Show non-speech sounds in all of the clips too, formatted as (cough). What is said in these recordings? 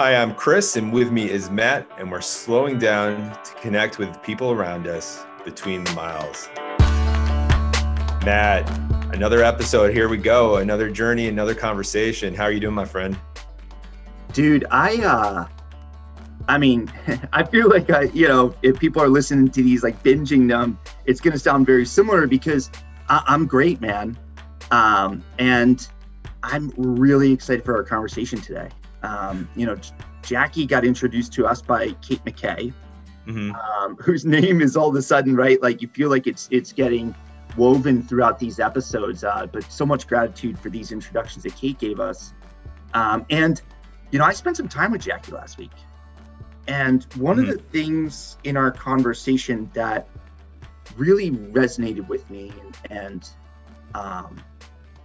Hi, I'm Chris, and with me is Matt, and we're slowing down to connect with people around us between the miles. Matt, another episode. Here we go. Another journey, another conversation. How are you doing, my friend? Dude, I uh I mean, (laughs) I feel like I, you know, if people are listening to these like binging them, it's gonna sound very similar because I, am great, man. Um, and I'm really excited for our conversation today. Um, you know, Jackie got introduced to us by Kate McKay, mm-hmm. um, (laughs) whose name is all of a sudden right. Like you feel like it's it's getting woven throughout these episodes. Uh, but so much gratitude for these introductions that Kate gave us. Um, and you know, I spent some time with Jackie last week, and one mm-hmm. of the things in our conversation that really resonated with me and, and um,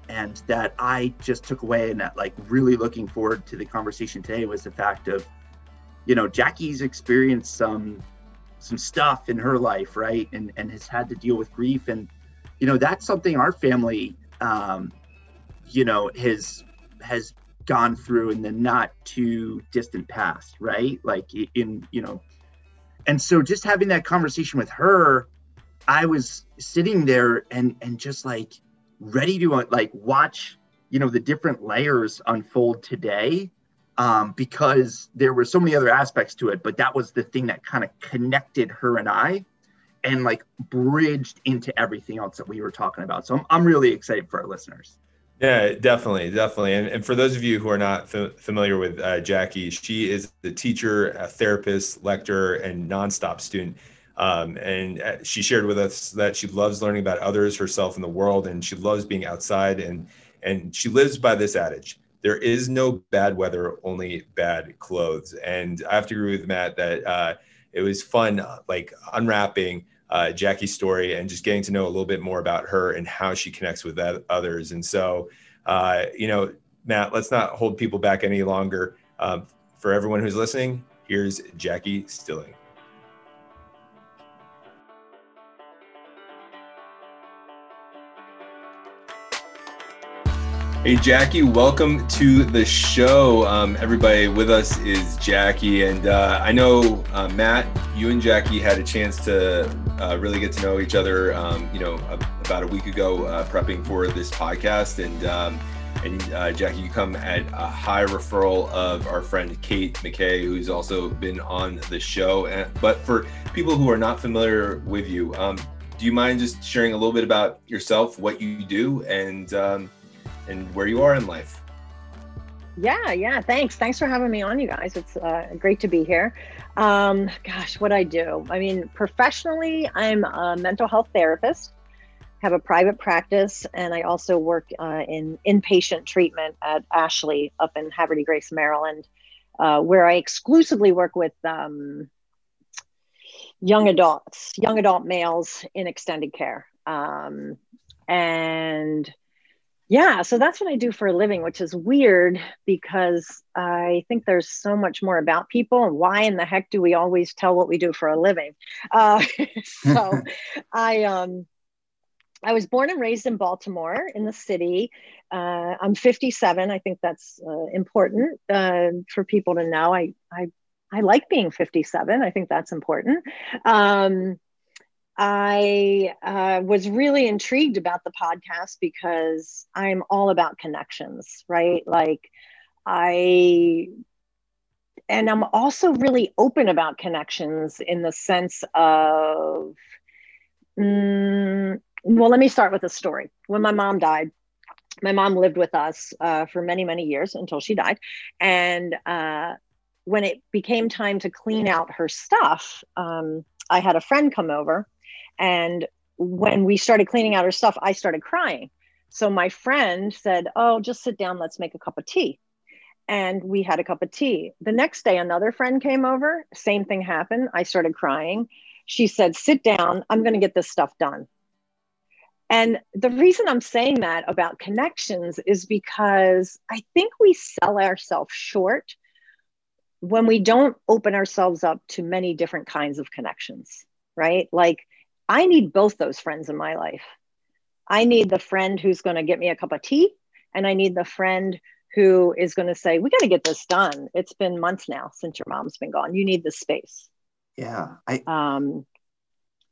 and that I just took away and that like really looking forward to the conversation today was the fact of, you know, Jackie's experienced some some stuff in her life, right? And and has had to deal with grief. And, you know, that's something our family um, you know, has has gone through in the not too distant past, right? Like in, you know, and so just having that conversation with her, I was sitting there and and just like ready to uh, like watch you know the different layers unfold today um, because there were so many other aspects to it but that was the thing that kind of connected her and i and like bridged into everything else that we were talking about. So i'm, I'm really excited for our listeners. Yeah definitely definitely. And, and for those of you who are not f- familiar with uh, jackie she is the teacher a therapist lecturer and nonstop student um, and uh, she shared with us that she loves learning about others, herself, and the world, and she loves being outside. And and she lives by this adage: there is no bad weather, only bad clothes. And I have to agree with Matt that uh, it was fun, uh, like unwrapping uh, Jackie's story and just getting to know a little bit more about her and how she connects with others. And so, uh, you know, Matt, let's not hold people back any longer. Um, for everyone who's listening, here's Jackie Stilling. Hey, Jackie, welcome to the show. Um, everybody with us is Jackie. And uh, I know, uh, Matt, you and Jackie had a chance to uh, really get to know each other, um, you know, about a week ago, uh, prepping for this podcast. And, um, and uh, Jackie, you come at a high referral of our friend Kate McKay, who's also been on the show. And, but for people who are not familiar with you, um, do you mind just sharing a little bit about yourself, what you do, and um, and where you are in life. Yeah, yeah. Thanks. Thanks for having me on, you guys. It's uh, great to be here. Um, gosh, what I do. I mean, professionally, I'm a mental health therapist, have a private practice, and I also work uh, in inpatient treatment at Ashley up in de Grace, Maryland, uh, where I exclusively work with um, young adults, young adult males in extended care. Um, and yeah, so that's what I do for a living, which is weird because I think there's so much more about people. And why in the heck do we always tell what we do for a living? Uh, (laughs) so (laughs) I um I was born and raised in Baltimore in the city. Uh, I'm 57. I think that's uh, important uh, for people to know. I I I like being 57. I think that's important. Um, I uh, was really intrigued about the podcast because I'm all about connections, right? Like, I, and I'm also really open about connections in the sense of, mm, well, let me start with a story. When my mom died, my mom lived with us uh, for many, many years until she died. And uh, when it became time to clean out her stuff, um, I had a friend come over and when we started cleaning out her stuff, I started crying. So my friend said, Oh, just sit down, let's make a cup of tea. And we had a cup of tea. The next day, another friend came over, same thing happened. I started crying. She said, Sit down, I'm going to get this stuff done. And the reason I'm saying that about connections is because I think we sell ourselves short when we don't open ourselves up to many different kinds of connections, right? Like I need both those friends in my life. I need the friend who's going to get me a cup of tea, and I need the friend who is going to say, We got to get this done. It's been months now since your mom's been gone. You need the space. Yeah. I, um,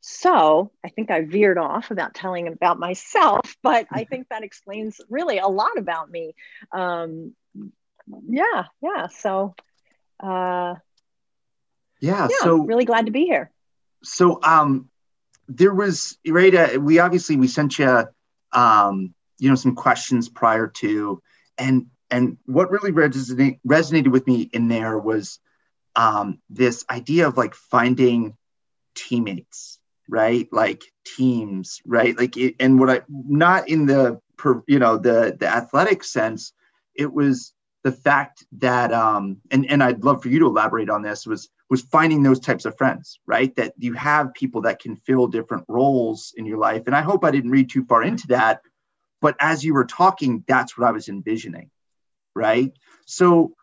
so I think I veered off about telling about myself, but I think that explains really a lot about me. Um, yeah, yeah. So, uh, yeah, yeah, so really glad to be here. So, um, there was right. Uh, we obviously we sent you, um, you know, some questions prior to, and and what really resonate, resonated with me in there was um, this idea of like finding teammates right like teams right like it, and what i not in the per, you know the the athletic sense it was the fact that um and and i'd love for you to elaborate on this was was finding those types of friends right that you have people that can fill different roles in your life and i hope i didn't read too far into that but as you were talking that's what i was envisioning right so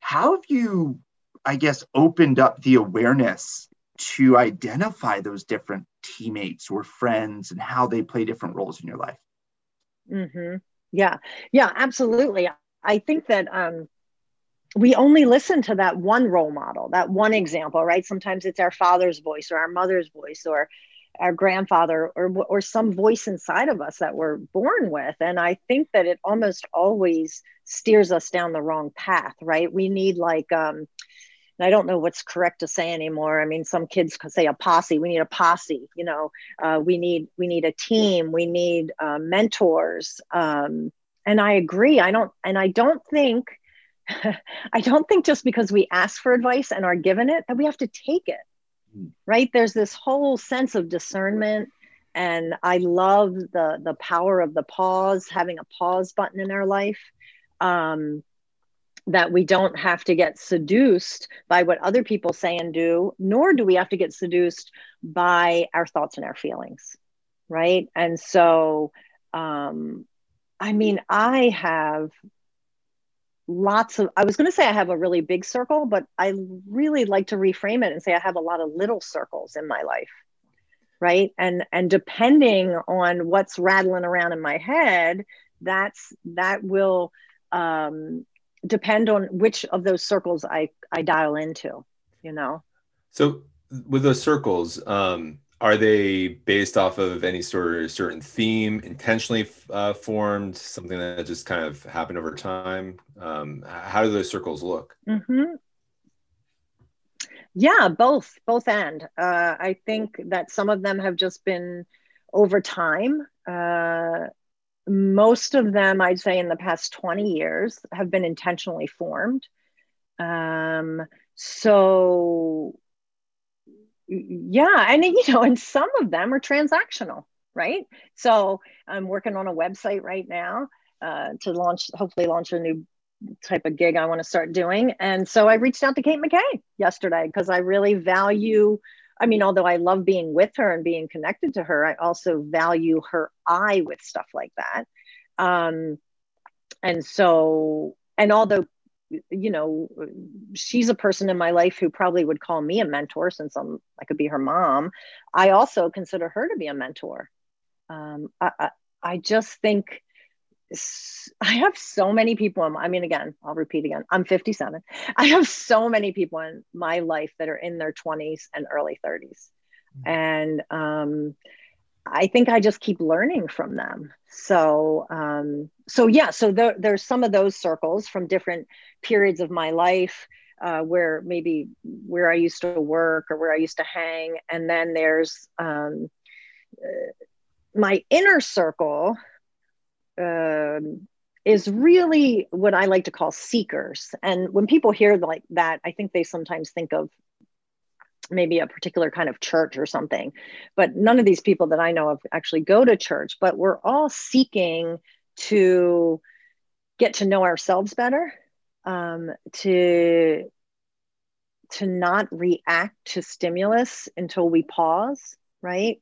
how have you i guess opened up the awareness to identify those different teammates or friends and how they play different roles in your life. Mm-hmm. Yeah, yeah, absolutely. I think that um, we only listen to that one role model, that one example, right? Sometimes it's our father's voice or our mother's voice or our grandfather or or some voice inside of us that we're born with and i think that it almost always steers us down the wrong path right we need like um I don't know what's correct to say anymore. I mean, some kids could say a posse. We need a posse. You know, uh, we need we need a team. We need uh, mentors. Um, and I agree. I don't. And I don't think. (laughs) I don't think just because we ask for advice and are given it that we have to take it. Mm. Right? There's this whole sense of discernment and I love the the power of the pause, having a pause button in our life. Um, that we don't have to get seduced by what other people say and do, nor do we have to get seduced by our thoughts and our feelings. Right. And so, um, I mean, I have lots of, I was going to say I have a really big circle, but I really like to reframe it and say I have a lot of little circles in my life. Right. And, and depending on what's rattling around in my head, that's, that will, um, depend on which of those circles I, I dial into, you know? So with those circles, um, are they based off of any sort of certain theme intentionally uh, formed something that just kind of happened over time um, how do those circles look mm-hmm. yeah both both and uh, i think that some of them have just been over time uh, most of them, I'd say, in the past 20 years have been intentionally formed. Um, so, yeah, and you know, and some of them are transactional, right? So, I'm working on a website right now uh, to launch, hopefully, launch a new type of gig I want to start doing. And so, I reached out to Kate McKay yesterday because I really value I mean, although I love being with her and being connected to her, I also value her eye with stuff like that. Um, and so, and although, you know, she's a person in my life who probably would call me a mentor since I'm, I could be her mom. I also consider her to be a mentor. Um, I, I, I just think I have so many people. In, I mean, again, I'll repeat again. I'm 57. I have so many people in my life that are in their 20s and early 30s, mm-hmm. and um, I think I just keep learning from them. So, um, so yeah. So there, there's some of those circles from different periods of my life. Uh, where maybe where I used to work or where I used to hang, and then there's um, uh, my inner circle, um, is really what I like to call seekers. And when people hear like that, I think they sometimes think of maybe a particular kind of church or something. But none of these people that I know of actually go to church, but we're all seeking to get to know ourselves better, um, to to not react to stimulus until we pause, right?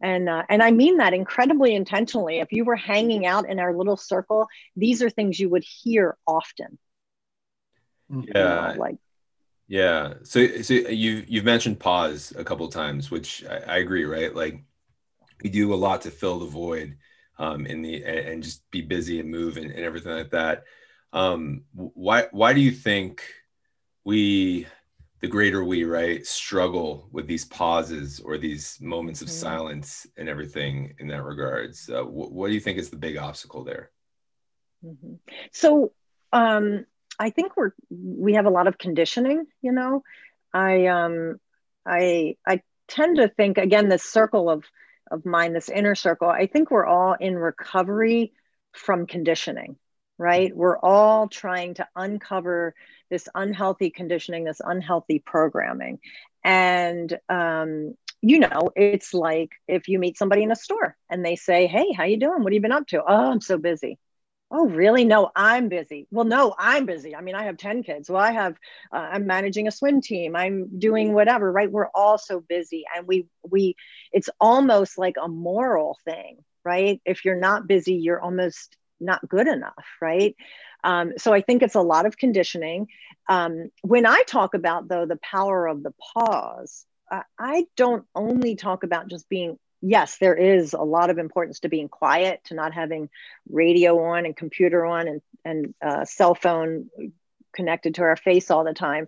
and uh, and i mean that incredibly intentionally if you were hanging out in our little circle these are things you would hear often yeah you know, like yeah. So so you you've mentioned pause a couple of times which I, I, agree right? Like we do a lot to fill the void um in the and, and just be busy and move and, and everything like that. Um, why why do you think we the greater we right struggle with these pauses or these moments of mm-hmm. silence and everything in that regards? Uh, wh- what do you think is the big obstacle there? Mm-hmm. so um, i think we're we have a lot of conditioning you know i um i i tend to think again this circle of of mine this inner circle i think we're all in recovery from conditioning right mm-hmm. we're all trying to uncover this unhealthy conditioning, this unhealthy programming. And um, you know, it's like if you meet somebody in a store and they say, "Hey, how you doing? What have you been up to?" "Oh, I'm so busy." Oh, really? No, I'm busy. Well, no, I'm busy. I mean, I have 10 kids. Well, I have, uh, I'm managing a swim team. I'm doing whatever, right? We're all so busy. And we, we, it's almost like a moral thing, right? If you're not busy, you're almost not good enough, right? Um, so I think it's a lot of conditioning. Um, when I talk about, though, the power of the pause, uh, I don't only talk about just being, yes, there is a lot of importance to being quiet, to not having radio on and computer on and, and uh, cell phone connected to our face all the time.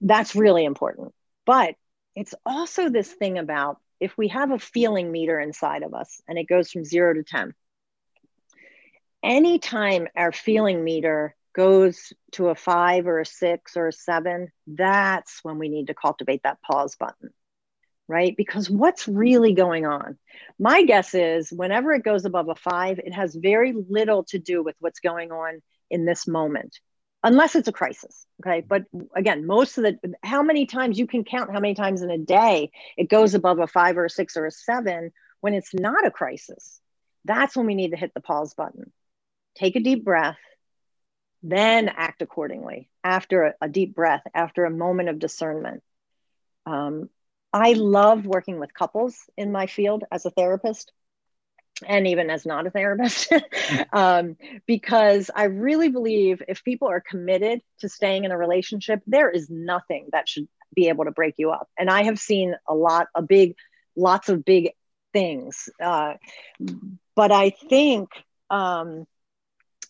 That's really important. But it's also this thing about if we have a feeling meter inside of us and it goes from zero to 10, anytime our feeling meter goes to a five or a six or a seven, that's when we need to cultivate that pause button, right? Because what's really going on? My guess is whenever it goes above a five, it has very little to do with what's going on in this moment, unless it's a crisis. Okay. But again, most of the, how many times you can count how many times in a day it goes above a five or a six or a seven when it's not a crisis. That's when we need to hit the pause button take a deep breath, then act accordingly after a, a deep breath, after a moment of discernment. Um, I love working with couples in my field as a therapist and even as not a therapist, (laughs) um, because I really believe if people are committed to staying in a relationship, there is nothing that should be able to break you up. And I have seen a lot, a big, lots of big things. Uh, but I think um,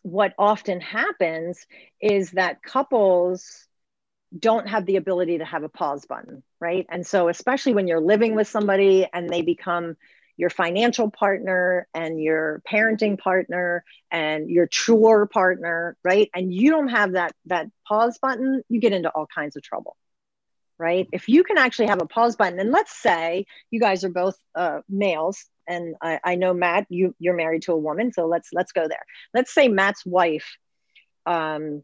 what often happens is that couples don't have the ability to have a pause button, right? And so, especially when you're living with somebody and they become your financial partner and your parenting partner and your chore partner, right? And you don't have that that pause button, you get into all kinds of trouble, right? If you can actually have a pause button, and let's say you guys are both uh, males and I, I know Matt, you you're married to a woman, so let's let's go there. Let's say Matt's wife um,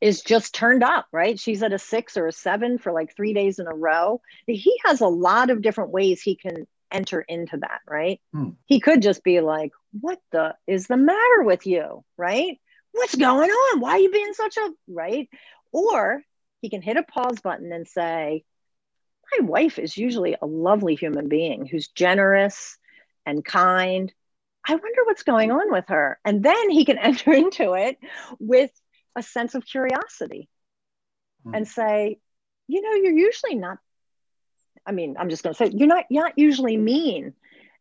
is just turned up, right? She's at a six or a seven for like three days in a row. He has a lot of different ways he can enter into that, right? Hmm. He could just be like, "What the is the matter with you?" Right? What's going on? Why are you being such a right? Or he can hit a pause button and say, my wife is usually a lovely human being who's generous and kind. I wonder what's going on with her. And then he can (laughs) enter into it with a sense of curiosity mm. and say, you know, you're usually not, I mean, I'm just going to say, you're not, you're not usually mean.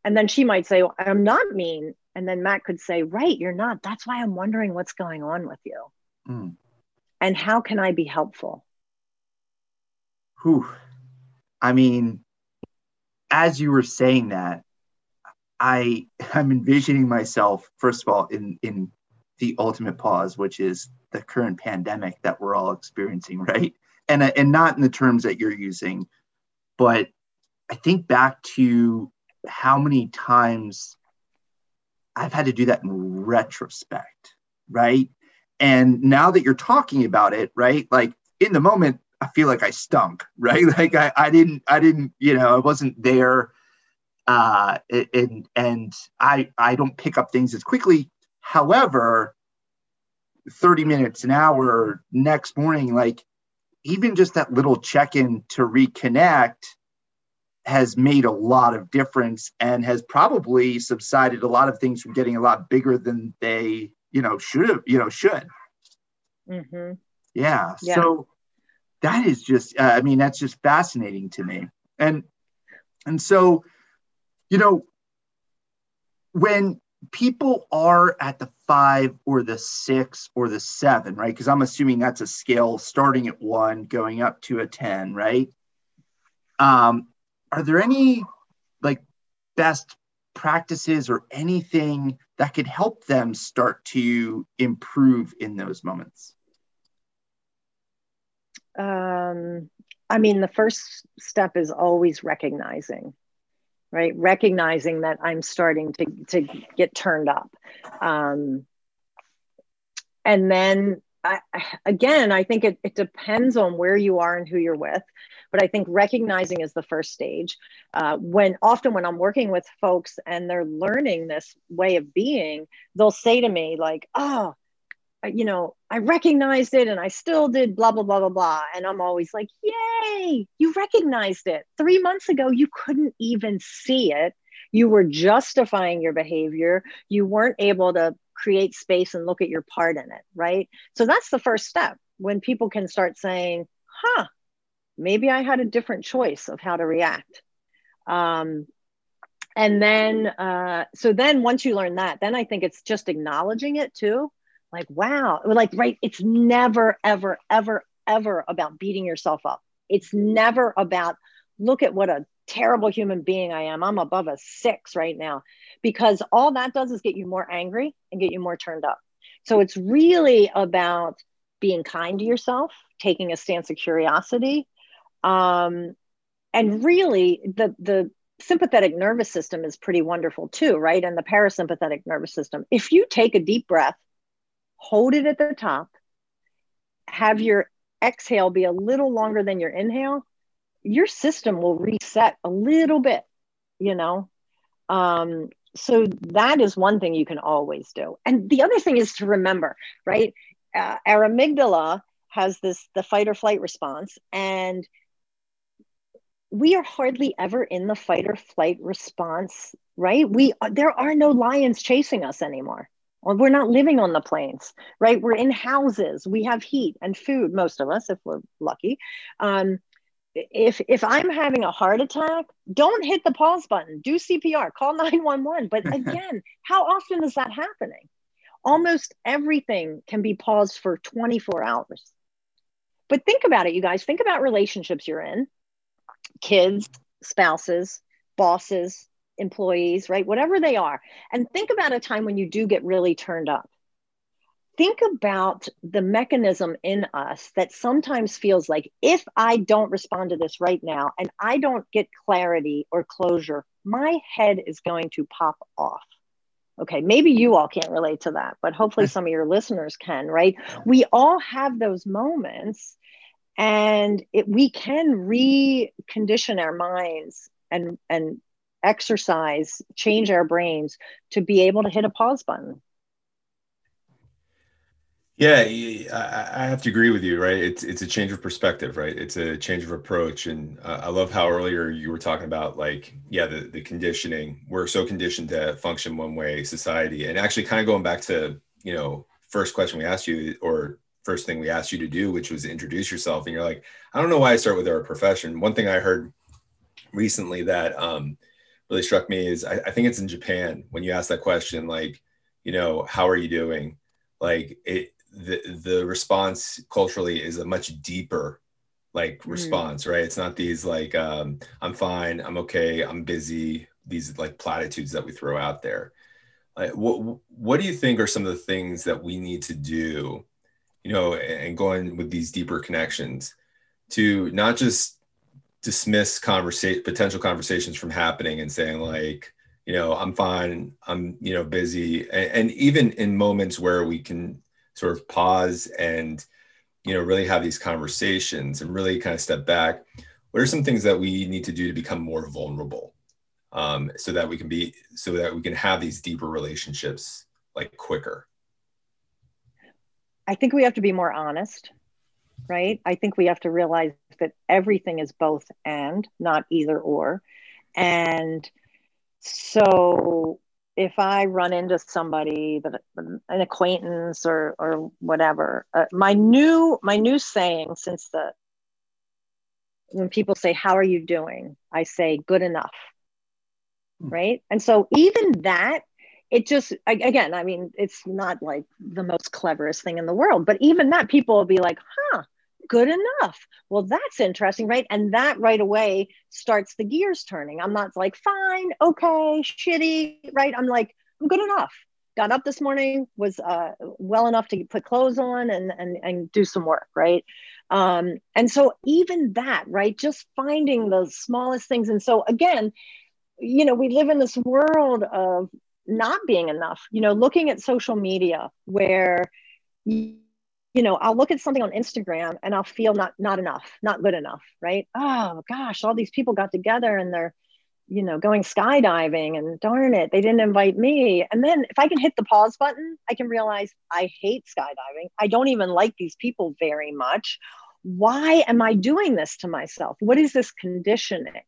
And then she might say, well, I'm not mean. And then Matt could say, right, you're not. That's why I'm wondering what's going on with you. Mm. And how can I be helpful? Whew. I mean, as you were saying that, I (laughs) am envisioning myself, first of all, in in the ultimate pause, which is the current pandemic that we're all experiencing, right? And and not in the terms that you're using, but I think back to how many times I've had to do that in retrospect, right? And now that you're talking about it, right? Like in the moment, I feel like I stunk, (laughs) right? Like I, I didn't, I didn't, you know, I wasn't there. Uh, and, and I, I don't pick up things as quickly. However, 30 minutes, an hour next morning, like even just that little check-in to reconnect has made a lot of difference and has probably subsided a lot of things from getting a lot bigger than they, you know, should have, you know, should. Mm-hmm. Yeah. yeah. So that is just uh, i mean that's just fascinating to me and and so you know when people are at the five or the six or the seven, right? Because I'm assuming that's a scale starting at one, going up to a 10, right? Um, are there any like best practices or anything that could help them start to improve in those moments? Um, I mean, the first step is always recognizing right? Recognizing that i'm starting to to get turned up. Um, and then I, again i think it, it depends on where you are and who you're with but i think recognizing is the first stage. Uh, when often when i'm working with folks and they're learning this way of being they'll say to me like oh you know, I recognized it and I still did blah, blah, blah, blah, blah. And I'm always like, yay, you recognized it. Three months ago, you couldn't even see it. You were justifying your behavior. You weren't able to create space and look at your part in it, right? So that's the first step when people can start saying, huh, maybe I had a different choice of how to react. Um, and then, uh, so then once you learn that, then I think it's just acknowledging it too like wow. Like right it's never ever ever ever about beating yourself up. It's never about look at what a terrible human being i am. I'm above a six right now. Because all that does is get you more angry and get you more turned up. So it's really about being kind to yourself taking a stance of curiosity um, and really the the sympathetic nervous system is pretty wonderful too right? And the parasympathetic nervous system. If you take a deep breath hold it at the top, have your exhale be a little longer than your inhale, your system will reset a little bit, you know? Um, so that is one thing you can always do. And the other thing is to remember, right? Uh, our amygdala has this the fight or flight response and we are hardly ever in the fight or flight response right we there are no lions chasing us anymore well, we're not living on the plains, right? We're in houses. We have heat and food, most of us, if we're lucky. Um, if if I'm having a heart attack, don't hit the pause button. Do CPR. Call (laughs) 911. But (laughs) again, how often is that happening? Almost everything can be paused for 24 hours. But think about it, you guys. Think about relationships you're in kids, spouses, bosses, employees, right? Whatever they are. And think about a time when you do get really turned up. Think about the mechanism in us that sometimes feels like if I don't respond to this right now and I don't get clarity or closure, my head is going to pop off. Okay, maybe you all can't relate to that, but hopefully (laughs) some of your listeners can, right? We all have those moments and it, we can recondition our minds and and exercise, change our brains to be able to hit a pause button. Yeah, I have to agree with you, right? It's it's a change of perspective, right? It's a change of approach, and uh, I love how earlier you were talking about like, yeah, the the conditioning. We're so conditioned to function one way, society, and actually, kind of going back to you know, first question we asked you, or first thing we asked you to do, which was introduce yourself, and you're like, I don't know why I start with our profession. One thing I heard recently that um, really struck me is I, I think it's in Japan when you ask that question, like, you know, how are you doing? Like it, the the response culturally is a much deeper like mm. response, right? It's not these like um, I'm fine, I'm okay, I'm busy. These like platitudes that we throw out there. Uh, what what do you think are some of the things that we need to do, you know, and going with these deeper connections to not just dismiss conversation potential conversations from happening and saying like you know i'm fine i'm you know busy. And, and, even in moments where we can sort of pause and you know really have these conversations and really kind of step back what are some things that we need to do to become more vulnerable? Um, so that we can be so that we can have these deeper relationships like quicker. I think we have to be more honest right? I think we have to realize that everything is both and, not either or. And so if I run into somebody that an acquaintance or or whatever, uh, my new my new saying since the when people say how are you doing, I say good enough. Hmm. Right? And so even that it just again i mean it's not like the most cleverest thing in the world but even that people will be like huh good enough. Well that's interesting right? And that right away starts the gears turning. I'm not like fine okay shitty right? I'm like i'm good enough. Got up this morning was uh, well enough to put clothes on and and, and do some work right? Um, and so even that right just finding the smallest things. And so again you know we live in this world of not being enough. You know looking at social media where you know i'll look at something on instagram and i'll feel not not enough not good enough right? Oh gosh all these people got together and they're you know going skydiving and darn it they didn't invite me. And then if i can hit the pause button i can realize i hate skydiving. I don't even like these people very much. Why am i doing this to myself? What is this conditioning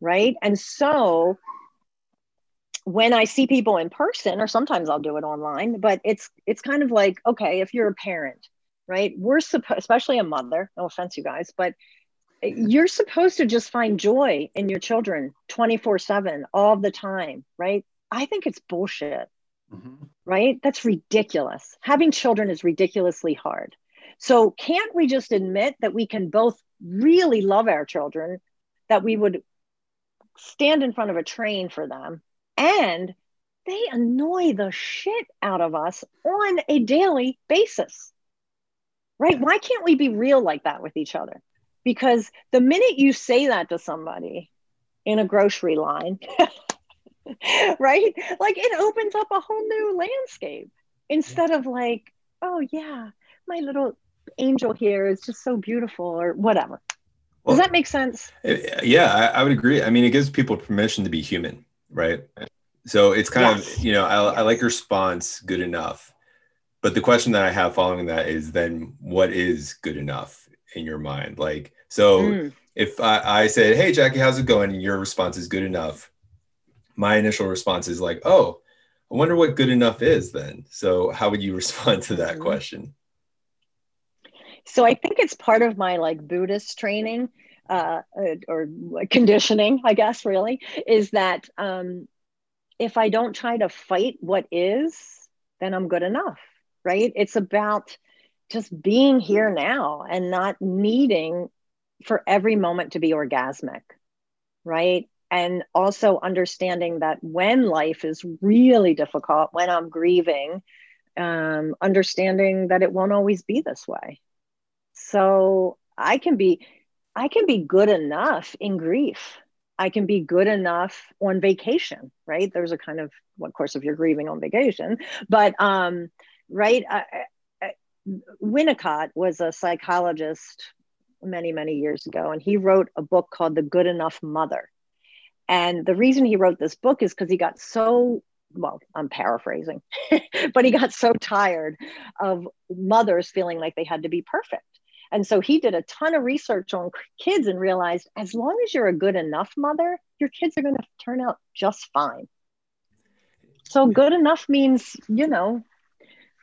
right? And so when I see people in person, or sometimes I'll do it online, but it's it's kind of like okay, if you're a parent, right? We're supposed, especially a mother. No offense, you guys, but you're supposed to just find joy in your children 24 7 all the time, right? I think it's bullshit, mm-hmm. right? That's ridiculous. Having children is ridiculously hard. So, can't we just admit that we can both really love our children, that we would stand in front of a train for them and they annoy the shit out of us on a daily basis. Right? Why can't we be real like that with each other? Because the minute you say that to somebody in a grocery line, (laughs) right? Like it opens up a whole new landscape instead of like, oh, yeah, my little angel here is just so beautiful or whatever. Well, Does that make sense? Yeah, I, I, would agree. I mean, it gives people permission to be human right? So it's kind yes. of, you know, I, I like response good enough. But the question that I have following that is then what is good enough in your mind? Like, so mm. if I, I said, Hey, Jackie, how's it going? And your response is good enough. My initial response is like, Oh, I wonder what good enough is then. So how would you (laughs) respond to that mm-hmm. question? So I think it's part of my like Buddhist training uh, or conditioning, I guess, really, is that um, if I don't try to fight what is, then I'm good enough, right? It's about just being here now and not needing for every moment to be orgasmic, right? And also understanding that when life is really difficult, when I'm grieving, um, understanding that it won't always be this way. So I can be, I can be good enough in grief. I can be good enough on vacation, right? There's a kind of, of course, if you're grieving on vacation, but um, right. Winnicott was a psychologist many, many years ago, and he wrote a book called The Good Enough Mother. And the reason he wrote this book is because he got so well, I'm paraphrasing, (laughs) but he got so tired of mothers feeling like they had to be perfect. And so he did a ton of research on kids and realized as long as you're a good enough mother, your kids are going to turn out just fine. So hmm. good enough means, you know,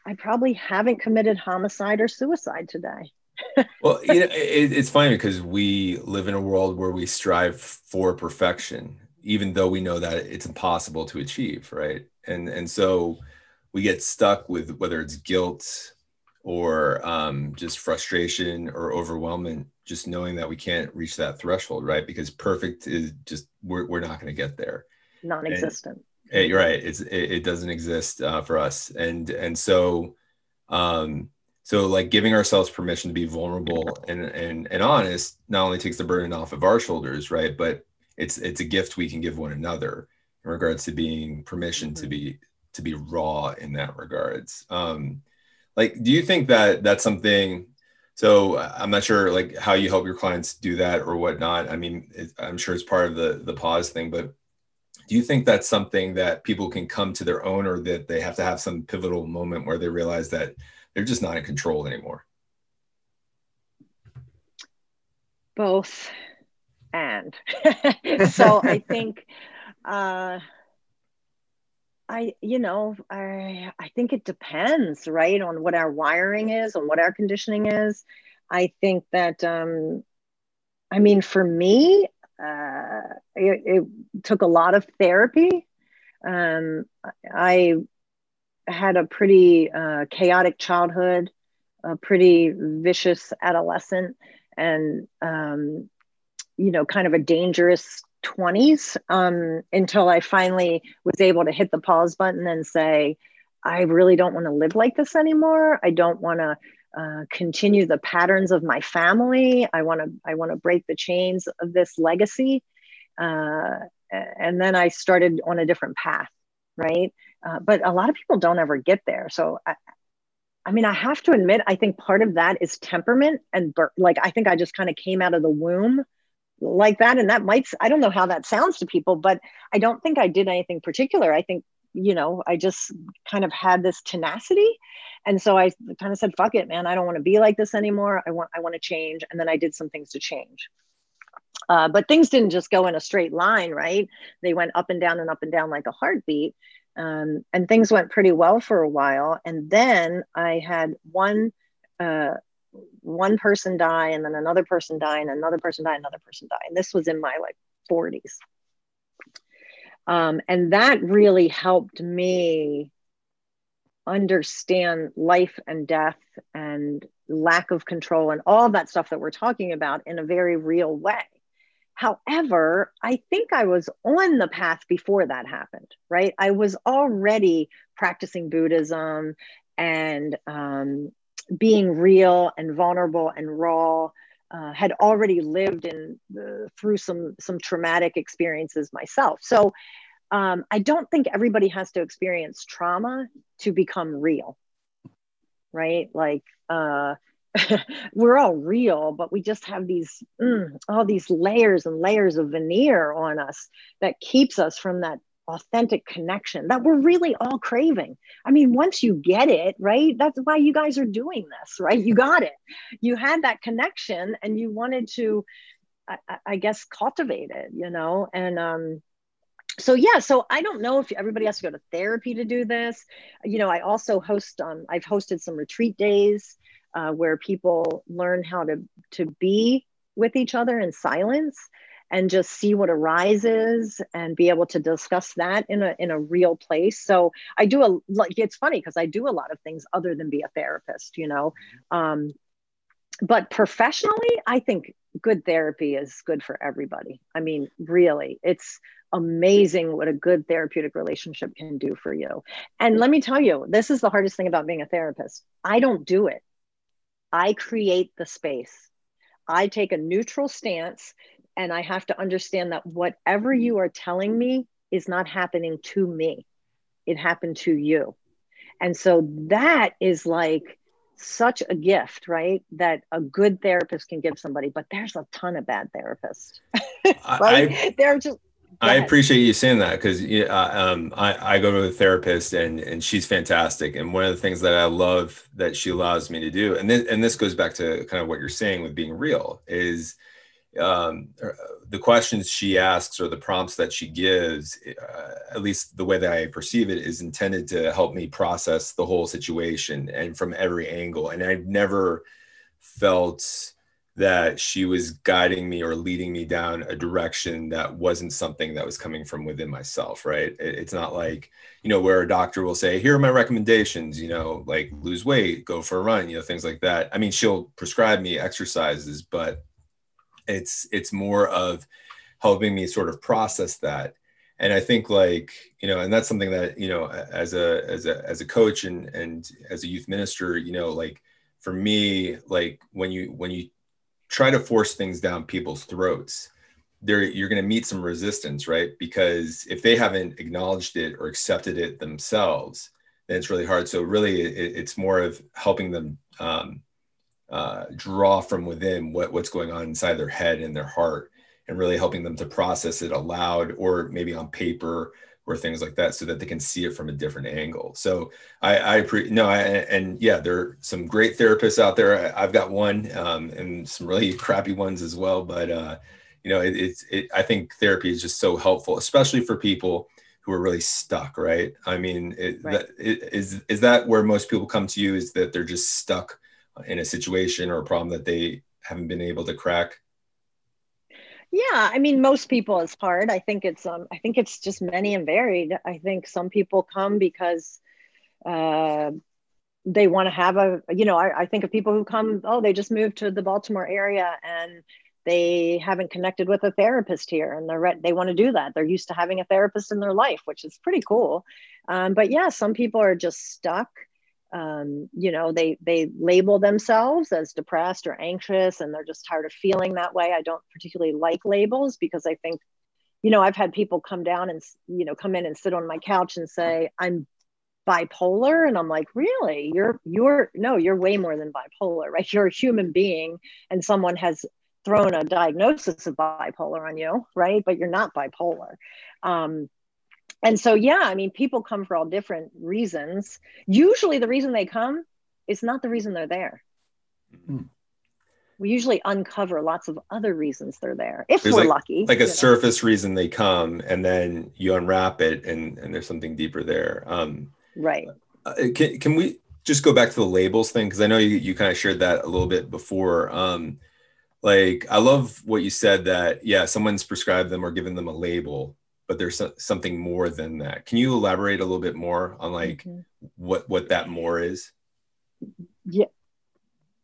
I probably haven't committed homicide or suicide today. (laughs) well, you know, it, it's funny because we live in a world where we strive for perfection, even though we know that it's impossible to achieve, right? And and so we get stuck with whether it's guilt or um, just frustration or overwhelmment just knowing that we can't reach that threshold right because perfect is just we're, we're not going to get there non-existent and, and you're right. It's, it, it doesn't exist uh, for us. And and so um so like giving ourselves permission to be vulnerable and and and honest not only takes the burden off of our shoulders right but it's it's a gift we can give one another in regards to being permission mm-hmm. to be to be raw in that regards. Um like do you think that that's something so i'm not sure like how you help your clients do that or whatnot. I mean it, i'm sure it's part of the the pause thing but do you think that's something that people can come to their own or that they have to have some pivotal moment where they realize that they're just not in control anymore both and (laughs) so i think uh I, you know, I, I think it depends, right, on what our wiring is, on what our conditioning is. I think that, um, I mean, for me, uh, it, it took a lot of therapy Um, I had a pretty uh, chaotic childhood, a pretty vicious adolescent, and um, you know, kind of a dangerous 20s um, until I finally was able to hit the pause button and say, I really don't want to live like this anymore. I don't want to uh, continue the patterns of my family. I want to I want to break the chains of this legacy. Uh, and then I started on a different path, right? Uh, but a lot of people don't ever get there. So I, I mean, I have to admit, I think part of that is temperament and like I think I just kind of came out of the womb like that, and that might I don't know how that sounds to people, but I don't think I did anything particular. I think you know, I just kind of had this tenacity. And so I kind of said, fuck it, man. I don't want to be like this anymore. I want, I want to change. And then I did some things to change. Uh, but things didn't just go in a straight line, right? They went up and down and up and down like a heartbeat. Um, and things went pretty well for a while. And then I had one, uh, one person die, and then another person die, and another person die, another person die. And this was in my like 40s. Um, and that really helped me understand life and death and lack of control and all that stuff that we're talking about in a very real way. However, I think I was on the path before that happened, right? I was already practicing Buddhism and um, being real and vulnerable and raw. Uh, had already lived in uh, through some some traumatic experiences myself. So um, I don't think everybody has to experience trauma to become real, right? Like uh, (laughs) we're all real, but we just have these mm, all these layers and layers of veneer on us that keeps us from that authentic connection that we're really all craving. I mean, once you get it, right? That's why you guys are doing this, right? You got it. You had that connection and you wanted to, I, I guess, cultivate it, you know? And um, so yeah so i don't know if everybody has to go to therapy to do this you know i also host um, i've hosted some retreat days uh, where people learn how to to be with each other in silence and just see what arises and be able to discuss that in a in a real place so i do a like it's funny because i do a lot of things other than be a therapist you know um, but professionally i think good therapy is good for everybody i mean really it's amazing what a good therapeutic relationship can do for you. And let me tell you, this is the hardest thing about being a therapist. I don't do it, I create the space. I take a neutral stance and I have to understand that whatever you are telling me is not happening to me, it happened to you. And so that is like, such a gift, right? That a good therapist can give somebody, but there's a ton of bad therapists. (laughs) right? I, They're just I appreciate you saying that because uh, um, I, I go to a therapist and and she's fantastic. And one of the things that I love that she allows me to do, and this, and this goes back to kind of what you're saying with being real, is um, uh, the questions she asks or the prompts that she gives, uh, at least the way that I perceive it, is intended to help me process the whole situation and from every angle. And I've never felt that she was guiding me or leading me down a direction that wasn't something that was coming from within myself right it's not like you know where a doctor will say here are my recommendations you know like lose weight go for a run you know things like that i mean she'll prescribe me exercises but it's it's more of helping me sort of process that. And i think like you know and that's something that you know as a as a as a coach and and as a youth minister you know like for me like when you when you try to force things down people's throats there you're going to meet some resistance right? Because if they haven't acknowledged it or accepted it themselves then it's really hard. So really it, it's more of helping them um, uh, draw from within what, what's going on inside their head and their heart and really helping them to process it aloud or maybe on paper or things like that so that they can see it from a different angle. So i i pre no I, and yeah there are some great therapists out there. I, have got one um, and some really (laughs) crappy ones as well but uh, you know it, it's it, i think therapy is just so helpful especially for people who are really stuck right? I mean it, right. That, it, is is that where most people come to you is that they're just stuck in a situation or a problem that they haven't been able to crack? Yeah i mean most people it's hard. I think it's um i think it's just many and varied. I think some people come because uh they want to have a you know I, I think of people who come oh they just moved to the baltimore area and they haven't connected with a therapist here and they're re- they want to do that. They're used to having a therapist in their life which is pretty cool. Um, but yeah some people are just stuck um, you know they they label themselves as depressed or anxious and they're just tired of feeling that way. I don't particularly like labels because i think you know i've had people come down and you know come in and sit on my couch and say i'm bipolar and i'm like really? You're you're no you're way more than bipolar right? You're a human being and someone has thrown a diagnosis of bipolar on you right? But you're not bipolar. Um, and so yeah i mean people come for all different reasons. Usually the reason they come is not the reason they're there. Mm-hmm. we usually uncover lots of other reasons they're there if there's we're like, lucky like a surface reason they come and then you unwrap it and and there's something deeper there. Um right. uh, can, can we just go back to the labels thing? Because i know you, you kind of shared that a little bit before. Um like i love what you said that yeah someone's prescribed them or given them a label but there's something more than that. Can you elaborate a little bit more on like mm-hmm. what what that more is? Yeah.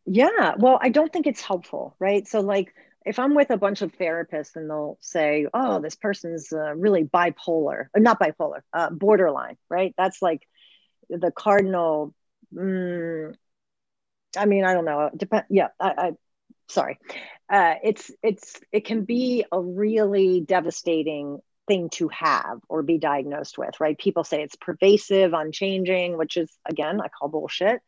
Yeah, well, I don't think it's helpful, right? So like if I'm with a bunch of therapists and they'll say, "Oh, this person's uh, really bipolar," or not bipolar, uh, borderline, right? That's like the cardinal. Mm, I mean, I don't know. Depend. Yeah, I, I sorry. Uh, it's it's it can be a really devastating thing to have or be diagnosed with, right? People say it's pervasive, unchanging, which is, again, I call bullshit.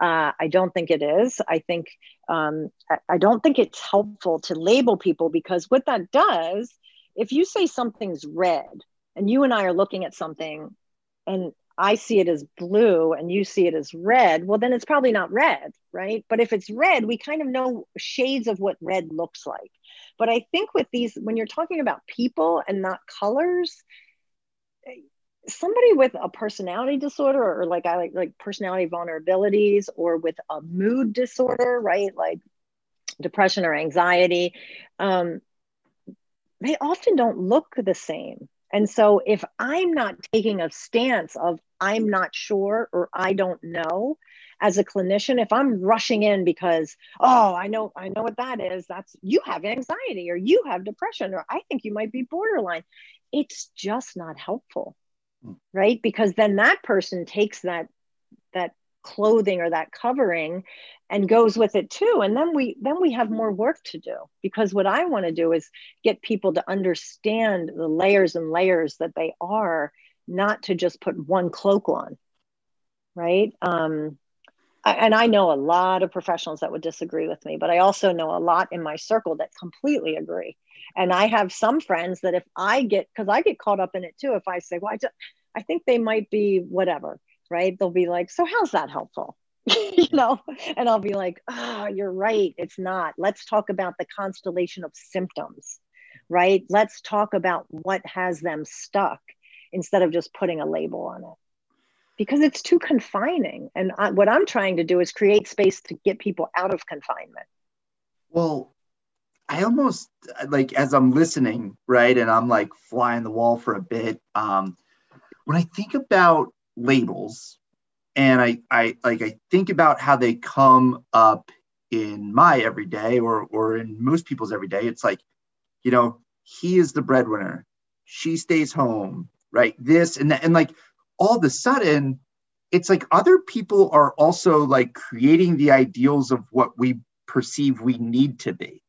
Uh, I don't think it is. I think, um, I, I don't think it's helpful to label people because what that does, if you say something's red and you and I are looking at something and I see it as blue and you see it as red, well, then it's probably not red, right? But if it's red, we kind of know shades of what red looks like. But I think with these, when you're talking about people and not colors, somebody with a personality disorder or like I like like personality vulnerabilities or with a mood disorder, right? Like depression or anxiety, um, they often don't look the same. And so if I'm not taking a stance of I'm not sure or I don't know, as a clinician if i'm rushing in because oh i know i know what that is that's you have anxiety or you have depression or i think you might be borderline it's just not helpful hmm. right because then that person takes that that clothing or that covering and goes with it too. And then we then we have more work to do because what i want to do is get people to understand the layers and layers that they are not to just put one cloak on right? Um and I know a lot of professionals that would disagree with me, but I also know a lot in my circle that completely agree. And I have some friends that if I get, because I get caught up in it too, if I say, well, I, just, I think they might be whatever, right? They'll be like, so how's that helpful? (laughs) you know, and I'll be like, oh, you're right. It's not. Let's talk about the constellation of symptoms, right? Let's talk about what has them stuck instead of just putting a label on it because it's too confining. And I, what I'm trying to do is create space to get people out of confinement. Well, I almost like as I'm listening, right, and I'm like flying the wall for a bit. Um, when I think about labels, and I, I like I think about how they come up in my everyday or or in most people's everyday. It's like, you know, he is the breadwinner, she stays home, right? This and that, and like all of a sudden it's like other people are also like creating the ideals of what we perceive we need to be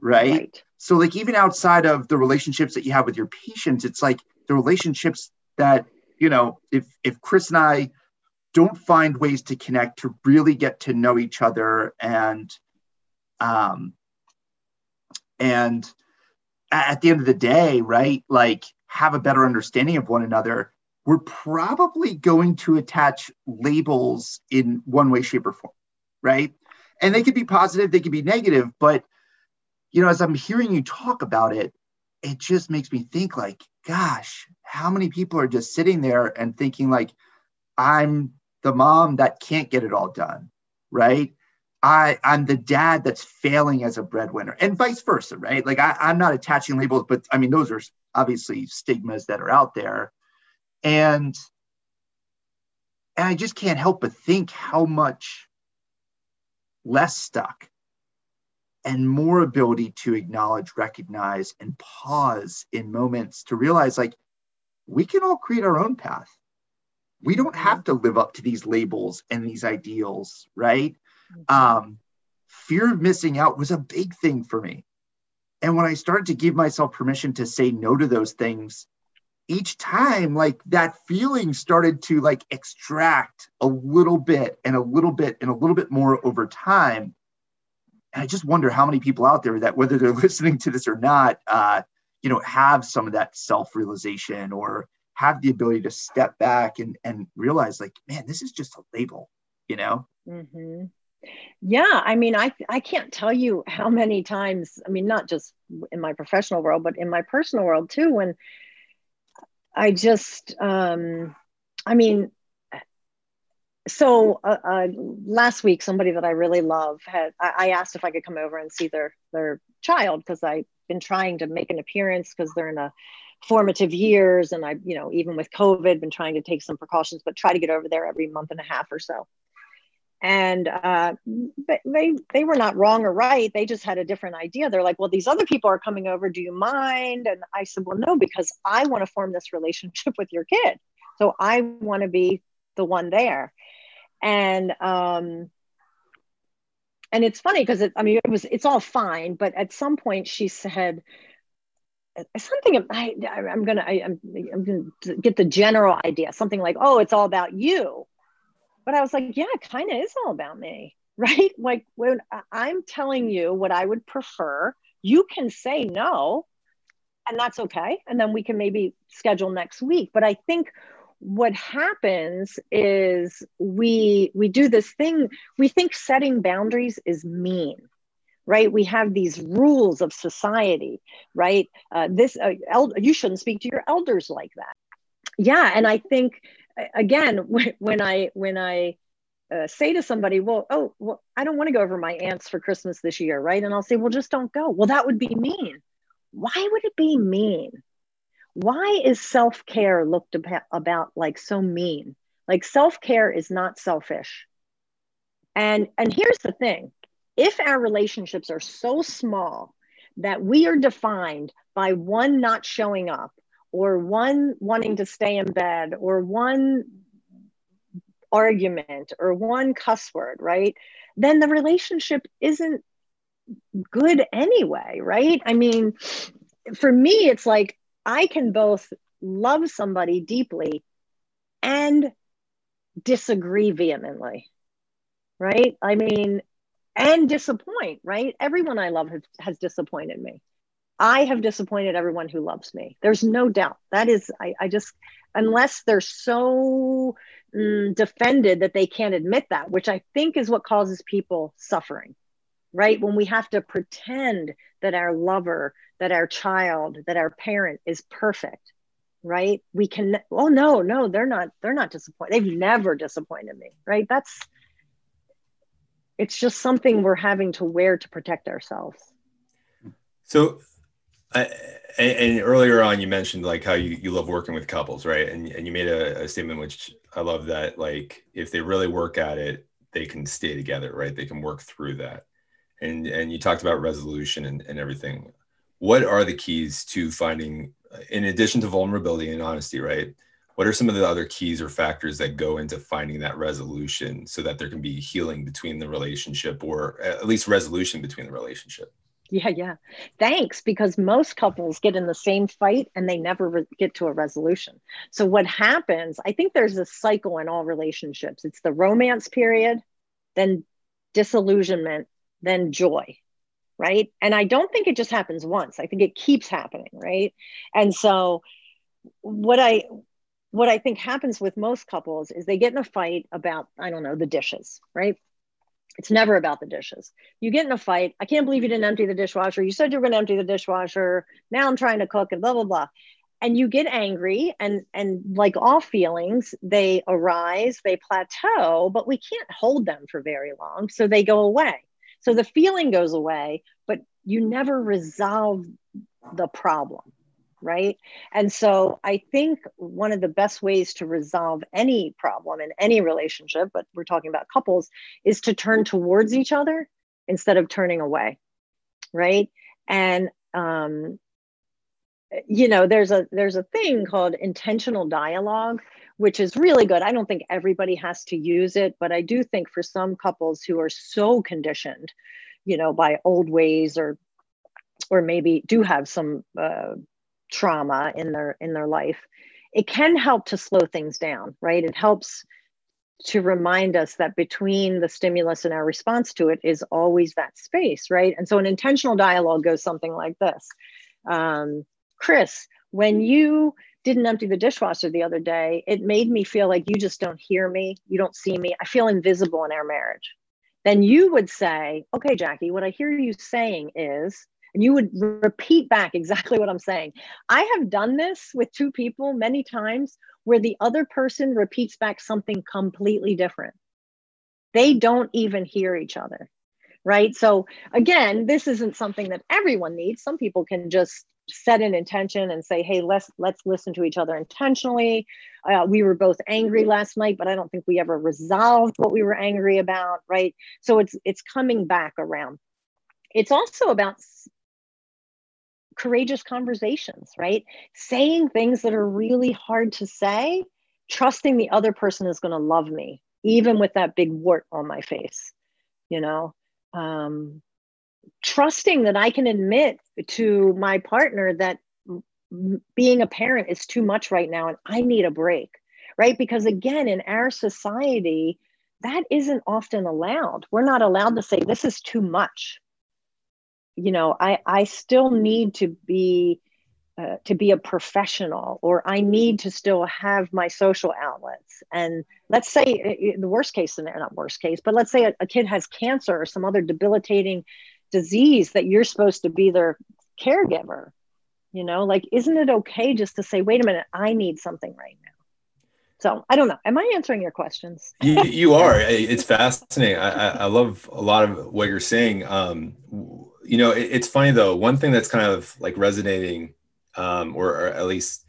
right? right? so like even outside of the relationships that you have with your patients it's like the relationships that you know if if chris and i don't find ways to connect to really get to know each other and um and at the end of the day right like have a better understanding of one another we're probably going to attach labels in one way, shape, or form, right? And they could be positive, they could be negative, but you know, as I'm hearing you talk about it, it just makes me think like, gosh, how many people are just sitting there and thinking like, I'm the mom that can't get it all done, right? I I'm the dad that's failing as a breadwinner, and vice versa, right? Like I, I'm not attaching labels, but I mean those are obviously stigmas that are out there, and and I just can't help but think how much less stuck and more ability to acknowledge, recognize, and pause in moments to realize like we can all create our own path. We don't have mm-hmm. to live up to these labels and these ideals, right? Mm-hmm. Um, fear of missing out was a big thing for me. And when I started to give myself permission to say no to those things, each time like that feeling started to like extract a little bit and a little bit and a little bit more over time and i just wonder how many people out there that whether they're (laughs) listening to this or not uh, you know have some of that self-realization or have the ability to step back and and realize like man this is just a label you know mm-hmm. yeah i mean i i can't tell you how many times i mean not just in my professional world but in my personal world too when I just, um, I mean, so uh, uh, last week, somebody that I really love had, I, I asked if I could come over and see their, their child because I've been trying to make an appearance because they're in a formative years. And I, you know, even with COVID, been trying to take some precautions, but try to get over there every month and a half or so. And uh, they they were not wrong or right. They just had a different idea. They're like well these other people are coming over. Do you mind? And i said well no because i want to form this relationship (laughs) with your kid. So i want to be the one there and um and it's funny because it, i mean it was it's all fine but at some point she said something I, i'm gonna I, I'm, I'm gonna get the general idea something like oh it's all about you but I was like, yeah, it kind of is all about me, (laughs) right? Like when I'm telling you what I would prefer, you can say no, and that's okay. And then we can maybe schedule next week. But I think what happens is we we do this thing we think setting boundaries is mean right? We have these rules of society right? Uh, this uh, el- you shouldn't speak to your elders like that. Yeah and i think again (laughs) when i when i uh, say to somebody well oh well i don't want to go over my aunts for christmas this year right? And i'll say well just don't go. Well that would be mean. Why would it be mean why is self-care looked about, like so mean like self-care is not selfish and and here's the thing if our relationships are so small that we are defined by one not showing up or one wanting to stay in bed or one argument or one cuss word, right? Then the relationship isn't good anyway, right? I mean, for me, it's like I can both love somebody deeply and disagree vehemently, right? I mean, and disappoint, right? Everyone I love has, has disappointed me. I have disappointed everyone who loves me. There's no doubt. That is, I, I just, unless they're so mm, defended that they can't admit that, which I think is what causes people suffering, right? When we have to pretend that our lover, that our child, that our parent is perfect, right? We can, oh no, no, they're not, they're not disappointed. They've never disappointed me, right? That's, it's just something we're having to wear to protect ourselves. So I, and, earlier on, you mentioned like how you, you love working with couples, right? And, and you made a, a, statement which I love that like if they really work at it, they can stay together, right? They can work through that. And and you talked about resolution and, and everything. What are the keys to finding, in addition to vulnerability and honesty, right? What are some of the other keys or factors that go into finding that resolution so that there can be healing between the relationship or at least resolution between the relationship? Yeah, yeah. Thanks, because most couples get in the same fight and they never re- get to a resolution. So, what happens, I think there's a cycle in all relationships it's the romance period, then disillusionment, then joy, right? And I don't think it just happens once, I think it keeps happening, right? And so, what I what I think happens with most couples is they get in a fight about, I don't know, the dishes, right? It's never about the dishes. You get in a fight. I can't believe you didn't empty the dishwasher. You said you were going to empty the dishwasher. Now I'm trying to cook and blah, blah, blah. and you get angry and and like all feelings they arise they plateau but we can't hold them for very long so they go away so the feeling goes away but you never resolve the problem right? And so i think one of the best ways to resolve any problem in any relationship but we're talking about couples is to turn towards each other instead of turning away right? And um you know there's a there's a thing called intentional dialogue which is really good. I don't think everybody has to use it but i do think for some couples who are so conditioned you know by old ways or or maybe do have some uh, trauma in their in their life it can help to slow things down right? It helps to remind us that between the stimulus and our response to it is always that space right? And so an intentional dialogue goes something like this. Um, Chris, when you didn't empty the dishwasher the other day, it made me feel like you just don't hear me. You don't see me. I feel invisible in our marriage. Then you would say, okay, Jackie, what I hear you saying is, and you would repeat back exactly what I'm saying. I have done this with two people many times where the other person repeats back something completely different. They don't even hear each other. Right. So, again, this isn't something that everyone needs. Some people can just set an intention and say hey let's let's listen to each other intentionally. Uh, we were both angry last night but i don't think we ever resolved what we were angry about right? So it's it's coming back around. It's also about courageous conversations right? Saying things that are really hard to say trusting the other person is going to love me even with that big wart on my face you know? Um, trusting that I can admit to my partner that being a parent is too much right now and I need a break, right? Because again, in our society, that isn't often allowed. We're not allowed to say, this is too much. You know, I, I still need to be. Uh, to be a professional or i need to still have my social outlets and let's say the worst case scenario not worst case but let's say a, a kid has cancer or some other debilitating disease that you're supposed to be their caregiver you know? Like isn't it okay just to say wait a minute i need something right now so i don't know. Am i answering your questions? (laughs) You, you are. It's (laughs) fascinating. I, I love a lot of what you're saying. Um you know it, it's funny though. One thing that's kind of like resonating um or, or at least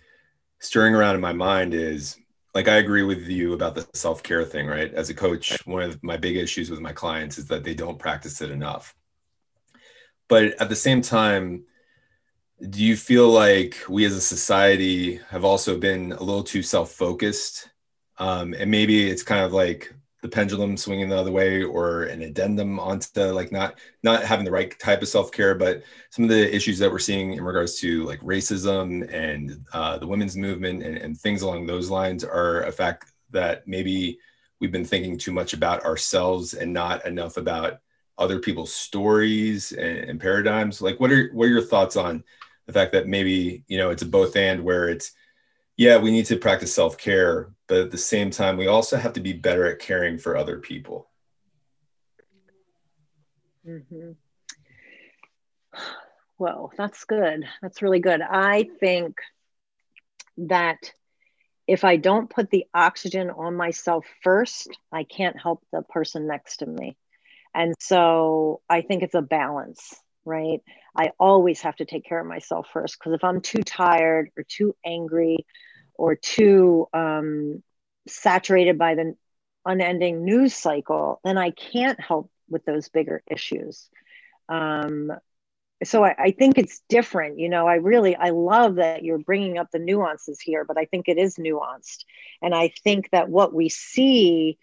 stirring around in my mind is like I agree with you about the self-care thing, right? As a coach, one of my big issues with my clients is that they don't practice it enough but at the same time do you feel like we as a society have also been a little too self-focused? Um, and maybe it's kind of like the pendulum swinging the other way or an addendum onto like not not having the right type of self-care but some of the issues that we're seeing in regards to like racism and uh, the women's movement and, and things along those lines are a fact that maybe we've been thinking too much about ourselves and not enough about other people's stories and, and, paradigms? Like what are what are your thoughts on the fact that maybe you know it's a both and where it's yeah we need to practice self-care but at the same time we also have to be better at caring for other people? Mm-hmm. well that's good. That's really good. I think that if i don't put the oxygen on myself first i can't help the person next to me and so I think it's a balance, right? I always have to take care of myself first because if I'm too tired or too angry or too um, saturated by the unending news cycle, then I can't help with those bigger issues. Um, so I, I, think it's different you know i really i love that you're bringing up the nuances here but i think it is nuanced and i think that what we see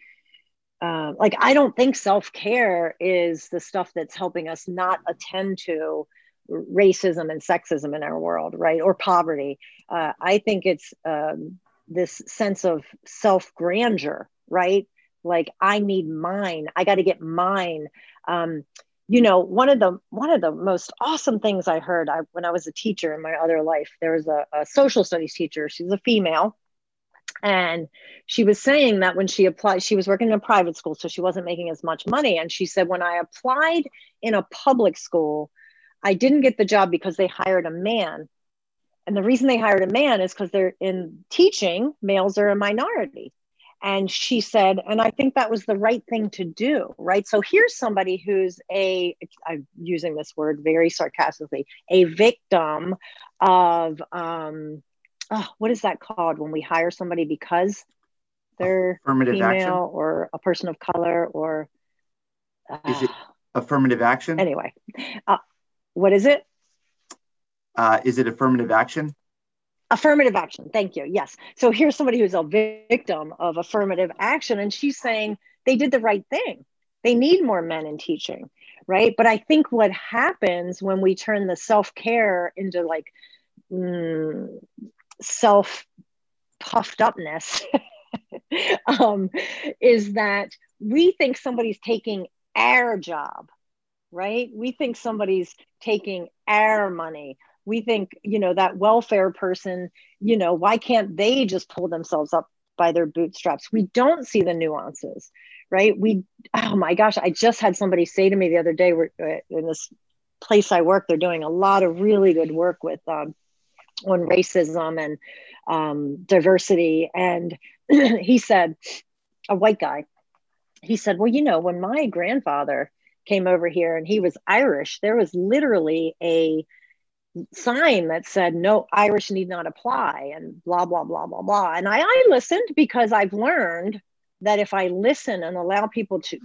um, like i don't think self-care is the stuff that's helping us not attend to racism and sexism in our world right? Or poverty. Uh, i think it's um, this sense of self-grandeur right? Like i need mine. I got to get mine. Um, you know one of the one of the most awesome things i heard I, when i was a teacher in my other life there was a, a social studies teacher. She's a female and she was saying that when she applied she was working in a private school so she wasn't making as much money and she said when i applied in a public school i didn't get the job because they hired a man And the reason they hired a man is because they're in teaching, males are a minority. And she said, and I think that was the right thing to do, right? So here's somebody who's a, I'm using this word very sarcastically, a victim of, um, oh, what is that called when we hire somebody because they're affirmative female action or a person of color or. Uh, is it affirmative action? Anyway, uh, what is it? Uh, is it affirmative action? affirmative action thank you yes so here's somebody who's a victim of affirmative action and she's saying they did the right thing they need more men in teaching right but i think what happens when we turn the self-care into like mm, self puffed upness (laughs) um, is that we think somebody's taking our job right? We think somebody's taking our money. We think you know that welfare person you know why can't they just pull themselves up by their bootstraps? We don't see the nuances right? We oh my gosh i just had somebody say to me the other day we're uh, in this place i work they're doing a lot of really good work with um, on racism and um, diversity. And (clears throat) he said a white guy he said well you know when my grandfather came over here and he was irish there was literally a sign that said no irish need not apply and blah blah blah blah blah. And I, I listened because i've learned that if i listen and allow people to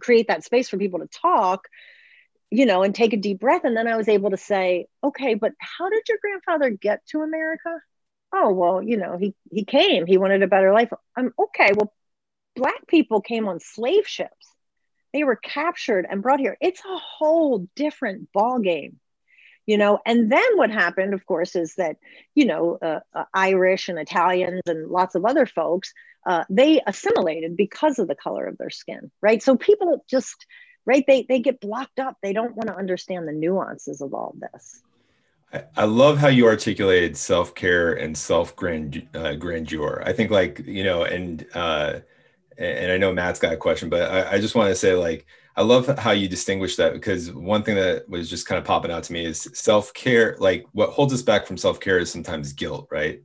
create that space for people to talk you know and take a deep breath. And then i was able to say okay but how did your grandfather get to america? Oh well you know he he came. He wanted a better life. I'm okay well black people came on slave ships. They were captured and brought here. It's a whole different ball game you know? And then what happened of course is that you know uh, uh, irish and italians and lots of other folks uh, they assimilated because of the color of their skin right? So people just right they they get blocked up they don't want to understand the nuances of all this I love how you articulated self care and self uh, grandeur. I think, like you know, and uh, and I know Matt's got a question, but I, I just want to say, like, I love how you distinguish that because one thing that was just kind of popping out to me is self care. Like what holds us back from self care is sometimes guilt, right?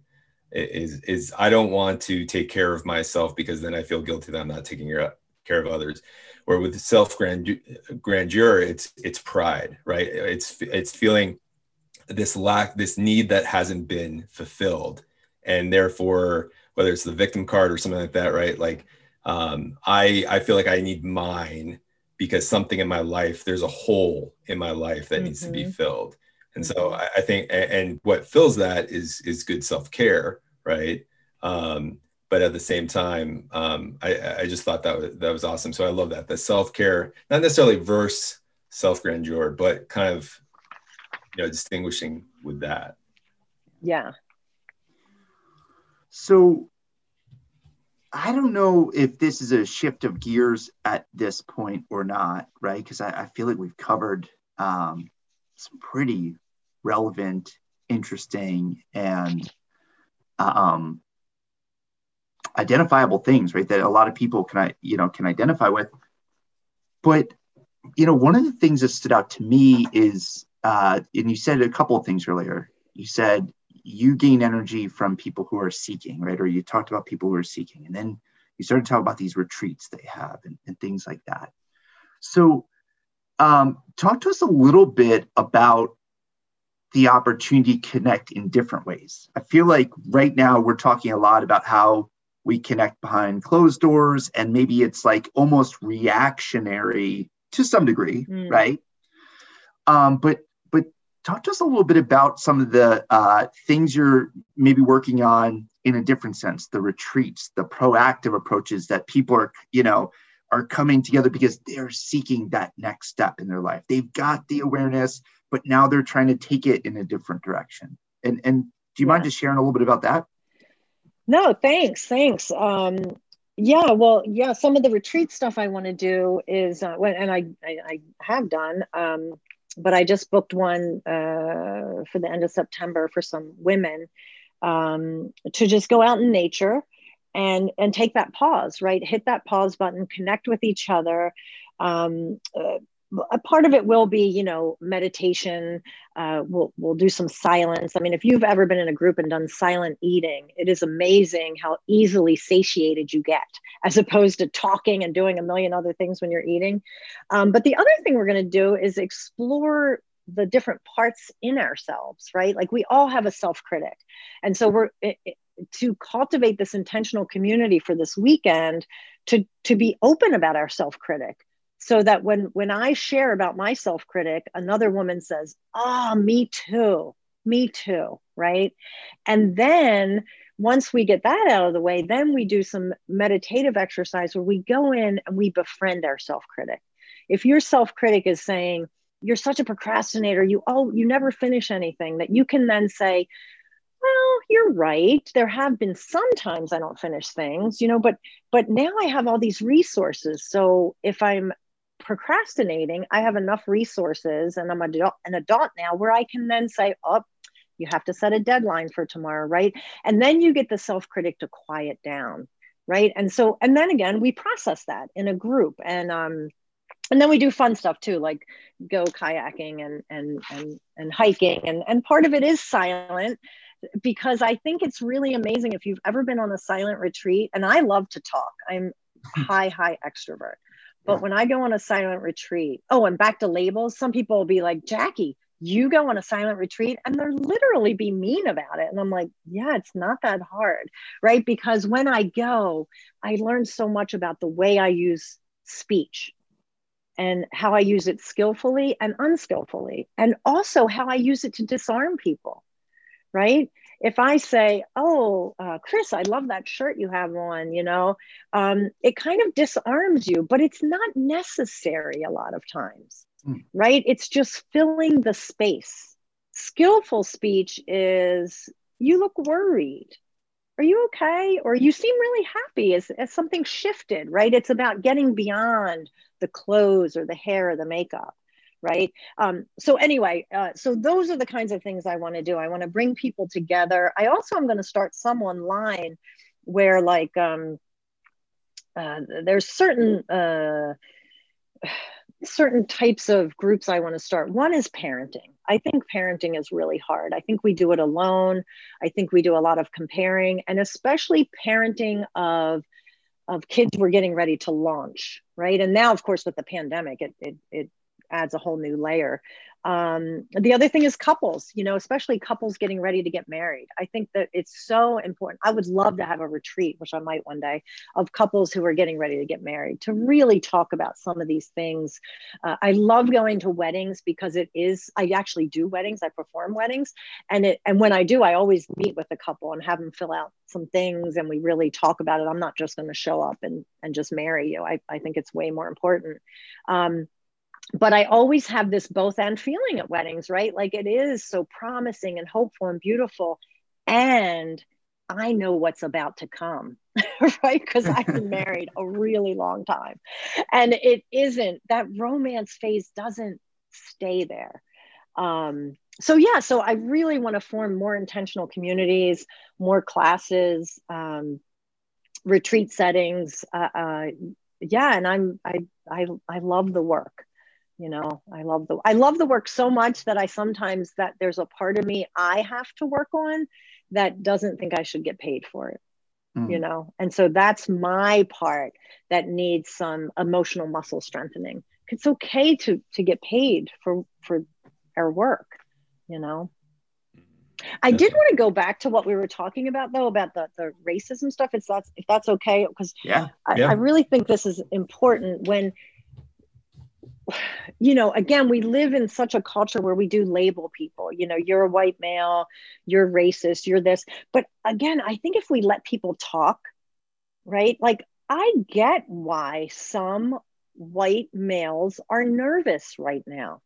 Is is I don't want to take care of myself because then I feel guilty that I'm not taking care of others. Or with self grandeur, it's it's pride, right? It's it's feeling this lack, this need that hasn't been fulfilled, and therefore whether it's the victim card or something like that, right? Like um, I I feel like I need mine because something in my life there's a hole in my life that mm-hmm. needs to be mm-hmm. filled and so I, I, think and what fills that is is good self-care right um, but at the same time um, I, I just thought that was, that was awesome. So i love that the self-care not necessarily verse self-grandeur but kind of you know distinguishing with that. Yeah. So I don't know if this is a shift of gears at this point or not, right? Because I, I, feel like we've covered um, some pretty relevant, interesting, and um, identifiable things, right? That a lot of people can, you know, can identify with. But you know, one of the things that stood out to me is, uh, and you said a couple of things earlier. You said you gain energy from people who are seeking, right? Or you talked about people who are seeking, and then you started to talk about these retreats they have and, and things like that. So, um, talk to us a little bit about the opportunity to connect in different ways. I feel like right now we're talking a lot about how we connect behind closed doors, and maybe it's like almost reactionary to some degree, mm. right? Um, but talk to us a little bit about some of the uh, things you're maybe working on in a different sense the retreats the proactive approaches that people are you know are coming together because they're seeking that next step in their life they've got the awareness but now they're trying to take it in a different direction and and do you yeah. mind just sharing a little bit about that no thanks thanks um yeah well yeah some of the retreat stuff i want to do is uh, and I, I, I have done um but I just booked one uh, for the end of September for some women um, to just go out in nature and and take that pause, right? Hit that pause button, connect with each other. Um, uh, a part of it will be you know meditation uh, we'll we'll do some silence. I mean if you've ever been in a group and done silent eating it is amazing how easily satiated you get as opposed to talking and doing a million other things when you're eating. Um, but the other thing we're going to do is explore the different parts in ourselves right? Like we all have a self-critic. And so we're it, it, to cultivate this intentional community for this weekend to to be open about our self-critic so that when when i share about my self-critic another woman says oh me too me too right? And then once we get that out of the way then we do some meditative exercise where we go in and we befriend our self-critic. If your self-critic is saying you're such a procrastinator you oh you never finish anything that you can then say well you're right there have been some times i don't finish things you know but but now i have all these resources so if i'm procrastinating, I have enough resources and I'm an adult now where I can then say, oh, you have to set a deadline for tomorrow, right? And then you get the self critic to quiet down, right? And so, and then again, we process that in a group and, um, and then we do fun stuff too, like go kayaking and and and and hiking, and and part of it is silent because I think it's really amazing if you've ever been on a silent retreat. And I love to talk. I'm high high extrovert, but when I go on a silent retreat, oh, and back to labels, some people will be like, Jackie, you go on a silent retreat and they're literally be mean about it. And I'm like, yeah, it's not that hard, right? Because when I go, I learn so much about the way I use speech and how I use it skillfully and unskillfully, and also how I use it to disarm people, right? If I say, "Oh, uh, Chris, I love that shirt you have on," you know, um, it kind of disarms you, but it's not necessary a lot of times, mm. right? It's just filling the space. Skillful speech is, "You look worried." Are you okay? Or you seem really happy as, as something shifted, right? It's about getting beyond the clothes or the hair or the makeup right? Um, so anyway uh, so those are the kinds of things i want to do. I want to bring people together. I also am going to start some online where like um, uh, there's certain uh, certain types of groups i want to start. One is parenting. I think parenting is really hard. I think we do it alone. I think we do a lot of comparing and especially parenting of of kids we're getting ready to launch right? And now of course with the pandemic it, it, it adds a whole new layer. Um, the other thing is couples, you know, especially couples getting ready to get married. I think that it's so important. I would love to have a retreat, which I might one day, of couples who are getting ready to get married to really talk about some of these things. Uh, I love going to weddings because it is, I actually do weddings, I perform weddings. And it, and when I do, I always meet with a couple and have them fill out some things and we really talk about it. I'm not just going to show up and, and just marry you. I, I think it's way more important. Um, but I always have this both and feeling at weddings, right? Like it is so promising and hopeful and beautiful. And I know what's about to come, (laughs) right? Because I've been (laughs) married a really long time. And it isn't that romance phase doesn't stay there. Um, so, yeah, so I really want to form more intentional communities, more classes, um, retreat settings. Uh, uh, yeah, and I'm I I I love the work you know i love the i love the work so much that i sometimes that there's a part of me i have to work on that doesn't think i should get paid for it mm. you know and so that's my part that needs some emotional muscle strengthening it's okay to to get paid for for our work you know I did want to go back to what we were talking about though about the, the racism stuff. If that's if that's okay, because yeah, I, yeah. I really think this is important when you know, again, we live in such a culture where we do label people, you know, you're a white male, you're racist, you're this. But again, I think if we let people talk, right? Like, I get why some white males are nervous right now,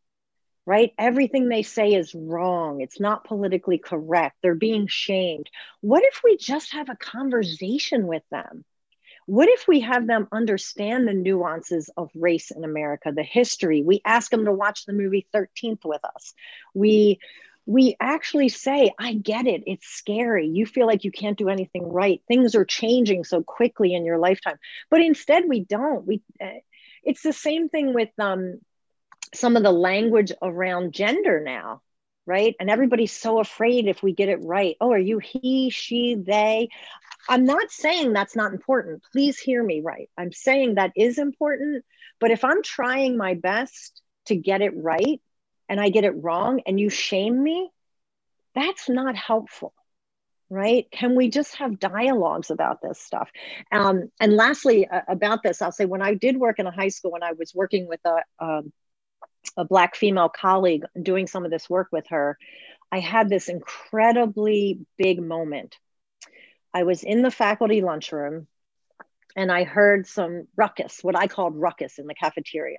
right? Everything they say is wrong. It's not politically correct. They're being shamed. What if we just have a conversation with them? What if we have them understand the nuances of race in America, the history? We ask them to watch the movie 13th with us. We we actually say, I get it. It's scary. You feel like you can't do anything right. Things are changing so quickly in your lifetime. But instead, we don't. We, uh, it's the same thing with um, some of the language around gender now right and everybody's so afraid if we get it right oh are you he she they i'm not saying that's not important. Please hear me right. I'm saying that is important but if i'm trying my best to get it right and i get it wrong and you shame me that's not helpful right? Can we just have dialogues about this stuff? Um, and lastly uh, about this i'll say when i did work in a high school and i was working with a, um, a black female colleague doing some of this work with her i had this incredibly big moment i was in the faculty lunchroom and i heard some ruckus what i called ruckus in the cafeteria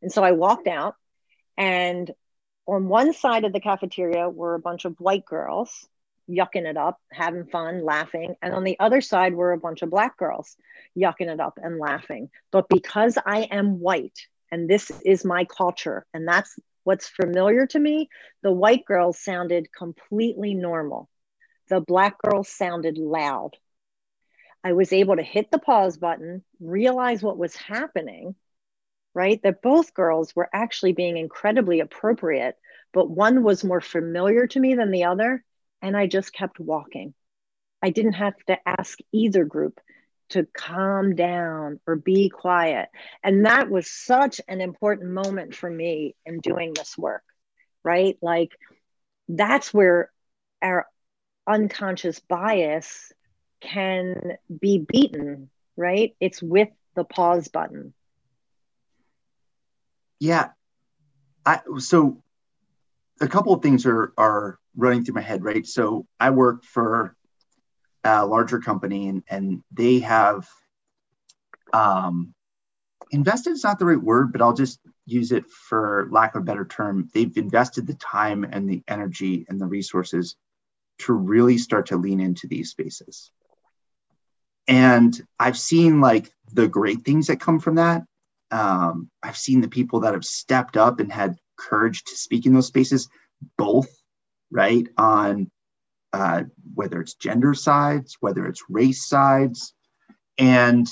and so i walked out and on one side of the cafeteria were a bunch of white girls yucking it up, having fun, laughing. And on the other side were a bunch of black girls yucking it up and laughing. But because I am white and this is my culture and that's what's familiar to me, the white girls sounded completely normal. The black girl sounded loud. I was able to hit the pause button, realize what was happening, right? That both girls were actually being incredibly appropriate, but one was more familiar to me than the other and I just kept walking. I didn't have to ask either group to calm down or be quiet. And that was such an important moment for me in doing this work, right? Like that's where our unconscious bias can be beaten, right? It's with the pause button. Yeah. I so a couple of things are are running through my head, right? So I work for a larger company and, and they have um, invested is not the right word, but I'll just use it for lack of a better term. They've invested the time and the energy and the resources to really start to lean into these spaces. And I've seen like the great things that come from that. Um, I've seen the people that have stepped up and had courage to speak in those spaces, both right? On uh, whether it's gender sides, whether it's race sides. And,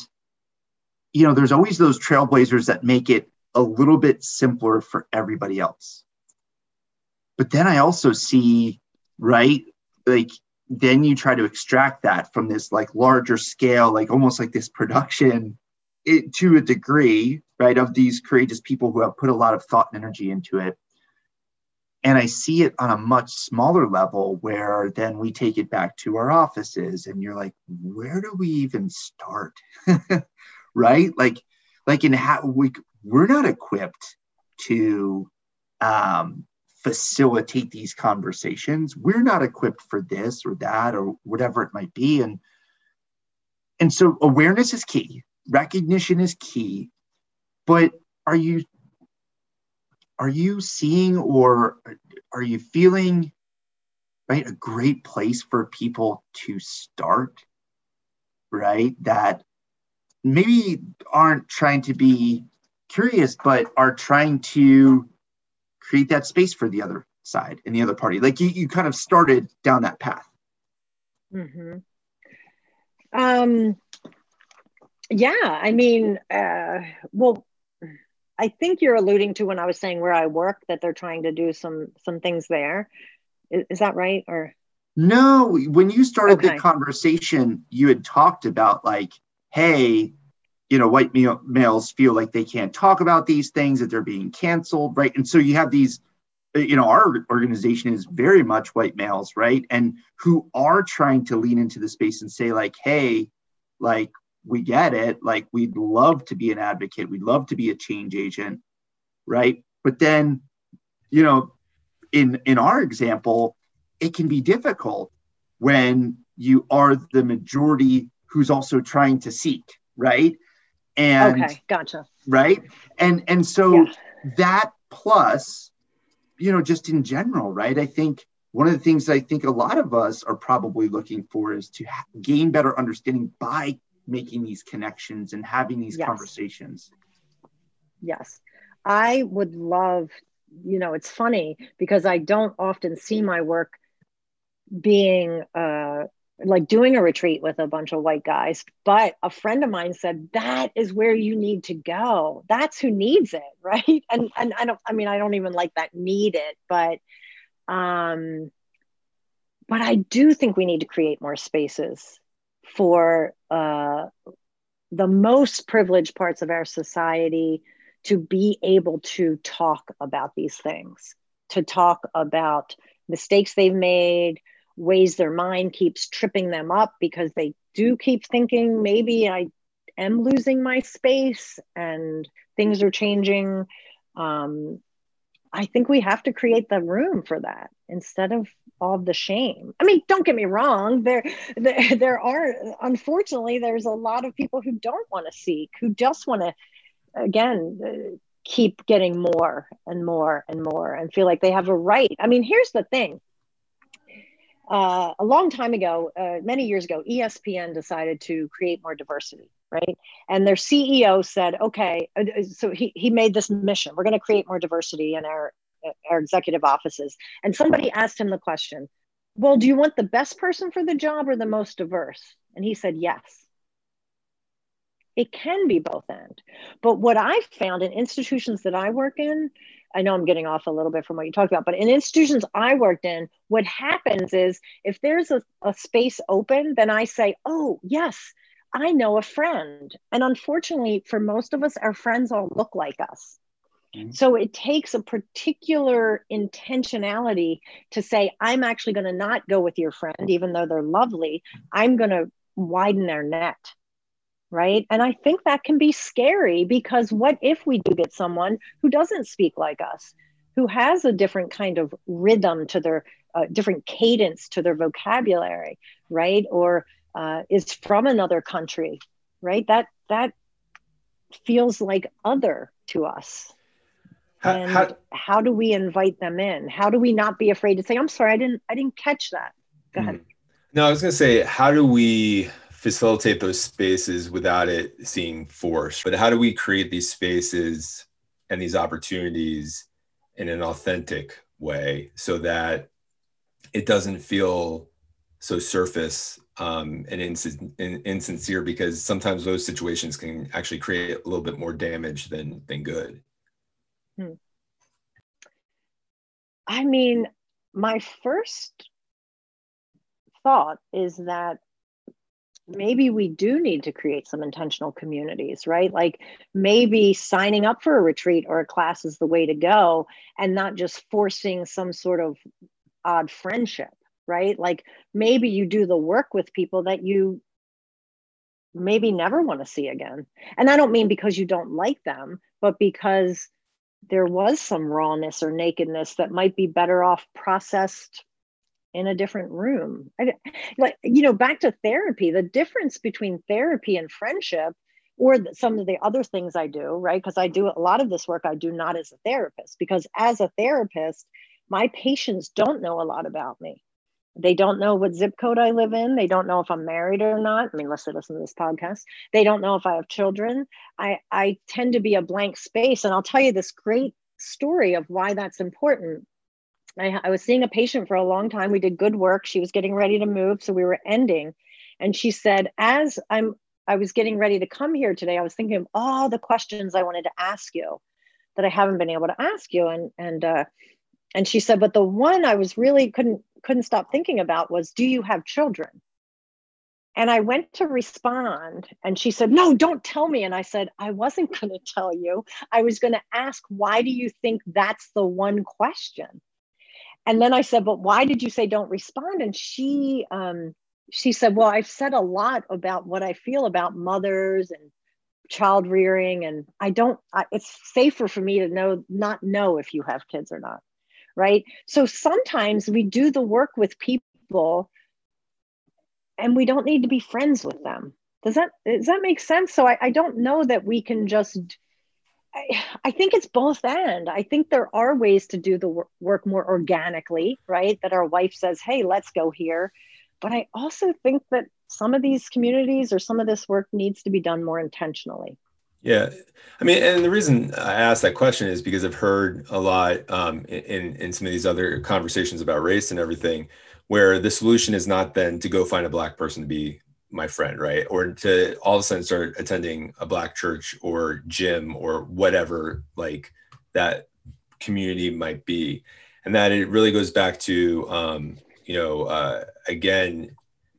you know, there's always those trailblazers that make it a little bit simpler for everybody else. But then I also see, right, like, then you try to extract that from this like larger scale, like almost like this production it, to a degree, right, of these courageous people who have put a lot of thought and energy into it and I see it on a much smaller level where then we take it back to our offices and you're like, where do we even start? (laughs) right? Like, like in how we, we're not equipped to um, facilitate these conversations. We're not equipped for this or that or whatever it might be. And, and so awareness is key. Recognition is key. But are you are you seeing or are you feeling right a great place for people to start right that maybe aren't trying to be curious but are trying to create that space for the other side and the other party like you, you kind of started down that path mm-hmm. um yeah i mean uh well I think you're alluding to when I was saying where I work that they're trying to do some some things there. Is, is that right? Or no? When you started okay. the conversation, you had talked about like, hey, you know, white males feel like they can't talk about these things that they're being canceled, right? And so you have these you know our organization is very much white males right and who are trying to lean into the space and say like hey like we get it. Like we'd love to be an advocate, we'd love to be a change agent, right? But then, you know, in in our example, it can be difficult when you are the majority who's also trying to seek, right? And okay, gotcha. Right. And and so yeah. that plus, you know, just in general, right? I think one of the things I think a lot of us are probably looking for is to ha- gain better understanding by making these connections and having these yes. conversations. Yes. I would love, you know, it's funny because I don't often see my work being uh, like doing a retreat with a bunch of white guys. But a friend of mine said that is where you need to go. That's who needs it, (laughs) right? And and I don't. I mean, I don't even like that need it, but um, but I do think we need to create more spaces for uh, the most privileged parts of our society to be able to talk about these things, to talk about mistakes they've made, ways their mind keeps tripping them up because they do keep thinking maybe I am losing my space and things are changing. Um, I think we have to create the room for that instead of all the shame. I mean, don't get me wrong. There, there, there are unfortunately there's a lot of people who don't want to seek, who just want to, again, uh, keep getting more and more and more, and feel like they have a right. I mean, here's the thing. Uh, a long time ago, uh, many years ago, ESPN decided to create more diversity, right? And their CEO said, okay, uh, uh, so he, he made this mission. We're going to create more diversity in our, our executive offices. And somebody asked him the question, well, do you want the best person for the job or the most diverse? And he said, yes. It can be both end. But what I found in institutions that I work in, I know I'm getting off a little bit from what you talked about, but in institutions I worked in, what happens is if there's a, a space open, then I say, oh, yes, I know a friend. And unfortunately, for most of us, our friends all look like us. Mm-hmm. So it takes a particular intentionality to say, I'm actually going to not go with your friend, even though they're lovely. I'm going to widen their net right? And I think that can be scary because what if we do get someone who doesn't speak like us, who has a different kind of rhythm to their uh, different cadence to their vocabulary, right? Or uh, is from another country, right? That that feels like other to us. How, and how, how, do we invite them in? How do we not be afraid to say, "I'm sorry, I didn't, I didn't catch that." Go ahead. Hmm. No, I was going to say, how do we facilitate those spaces without it seeing forced. But how do we create these spaces and these opportunities in an authentic way so that it doesn't feel so surface um, and ins- insincere because sometimes those situations can actually create a little bit more damage than than good. Hmm. I mean, my first thought is that maybe we do need to create some intentional communities, right? Like maybe signing up for a retreat or a class is the way to go and not just forcing some sort of odd friendship, right? Like maybe you do the work with people that you maybe never want to see again. And I don't mean because you don't like them, but because there was some rawness or nakedness that might be better off processed in a different room. I, like you know, back to therapy. The difference between therapy and friendship, or the, some of the other things I do, right? Because I do a lot of this work. I do not as a therapist, because as a therapist, my patients don't know a lot about me. They don't know what zip code I live in. They don't know if I'm married or not. I mean, unless they listen to this podcast. They don't know if I have children. I, I tend to be a blank space. And I'll tell you this great story of why that's important I, I was seeing a patient for a long time. We did good work. She was getting ready to move, so we were ending. And she said, as I'm I was getting ready to come here today, I was thinking of all the questions I wanted to ask you that I haven't been able to ask you. And and uh, and she said, but the one I was really couldn't couldn't stop thinking about was, do you have children? And I went to respond, and she said, No, don't tell me. And I said, I wasn't (laughs) going to tell you. I was going to ask, why do you think that's the one question? And then I said, but why did you say don't respond? And she um, she said, well, I've said a lot about what I feel about mothers and child rearing, and I don't. I, it's safer for me to know not know if you have kids or not, right? So sometimes we do the work with people, and we don't need to be friends with them. Does that does that make sense? So I, I don't know that we can just (sighs) I, think it's both and. I think there are ways to do the work more organically, right? That our wife says, hey, let's go here. But I also think that some of these communities or some of this work needs to be done more intentionally. Yeah, I mean, and the reason I asked that question is because I've heard a lot um, in in some of these other conversations about race and everything, where the solution is not then to go find a black person to be my friend, right? Or to all of a sudden start attending a black church or gym or whatever like that community might be. And that it really goes back to, um, you know, uh, again,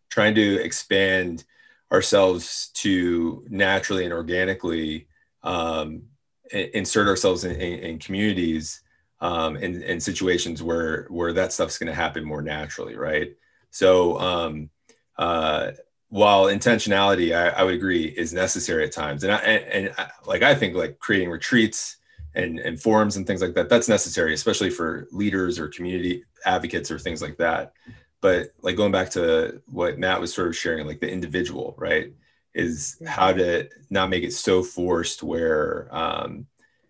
trying to expand ourselves to naturally and organically um, insert ourselves in, in, in communities um, in, in situations where where that stuff's going to happen more naturally, right? So um, uh, while intentionality, I, I, would agree, is necessary at times, and I, and, and I, like I think like creating retreats and and forums and things like that, that's necessary, especially for leaders or community advocates or things like that. But like going back to what Matt was sort of sharing, like the individual, right? Is how to not make it so forced where um,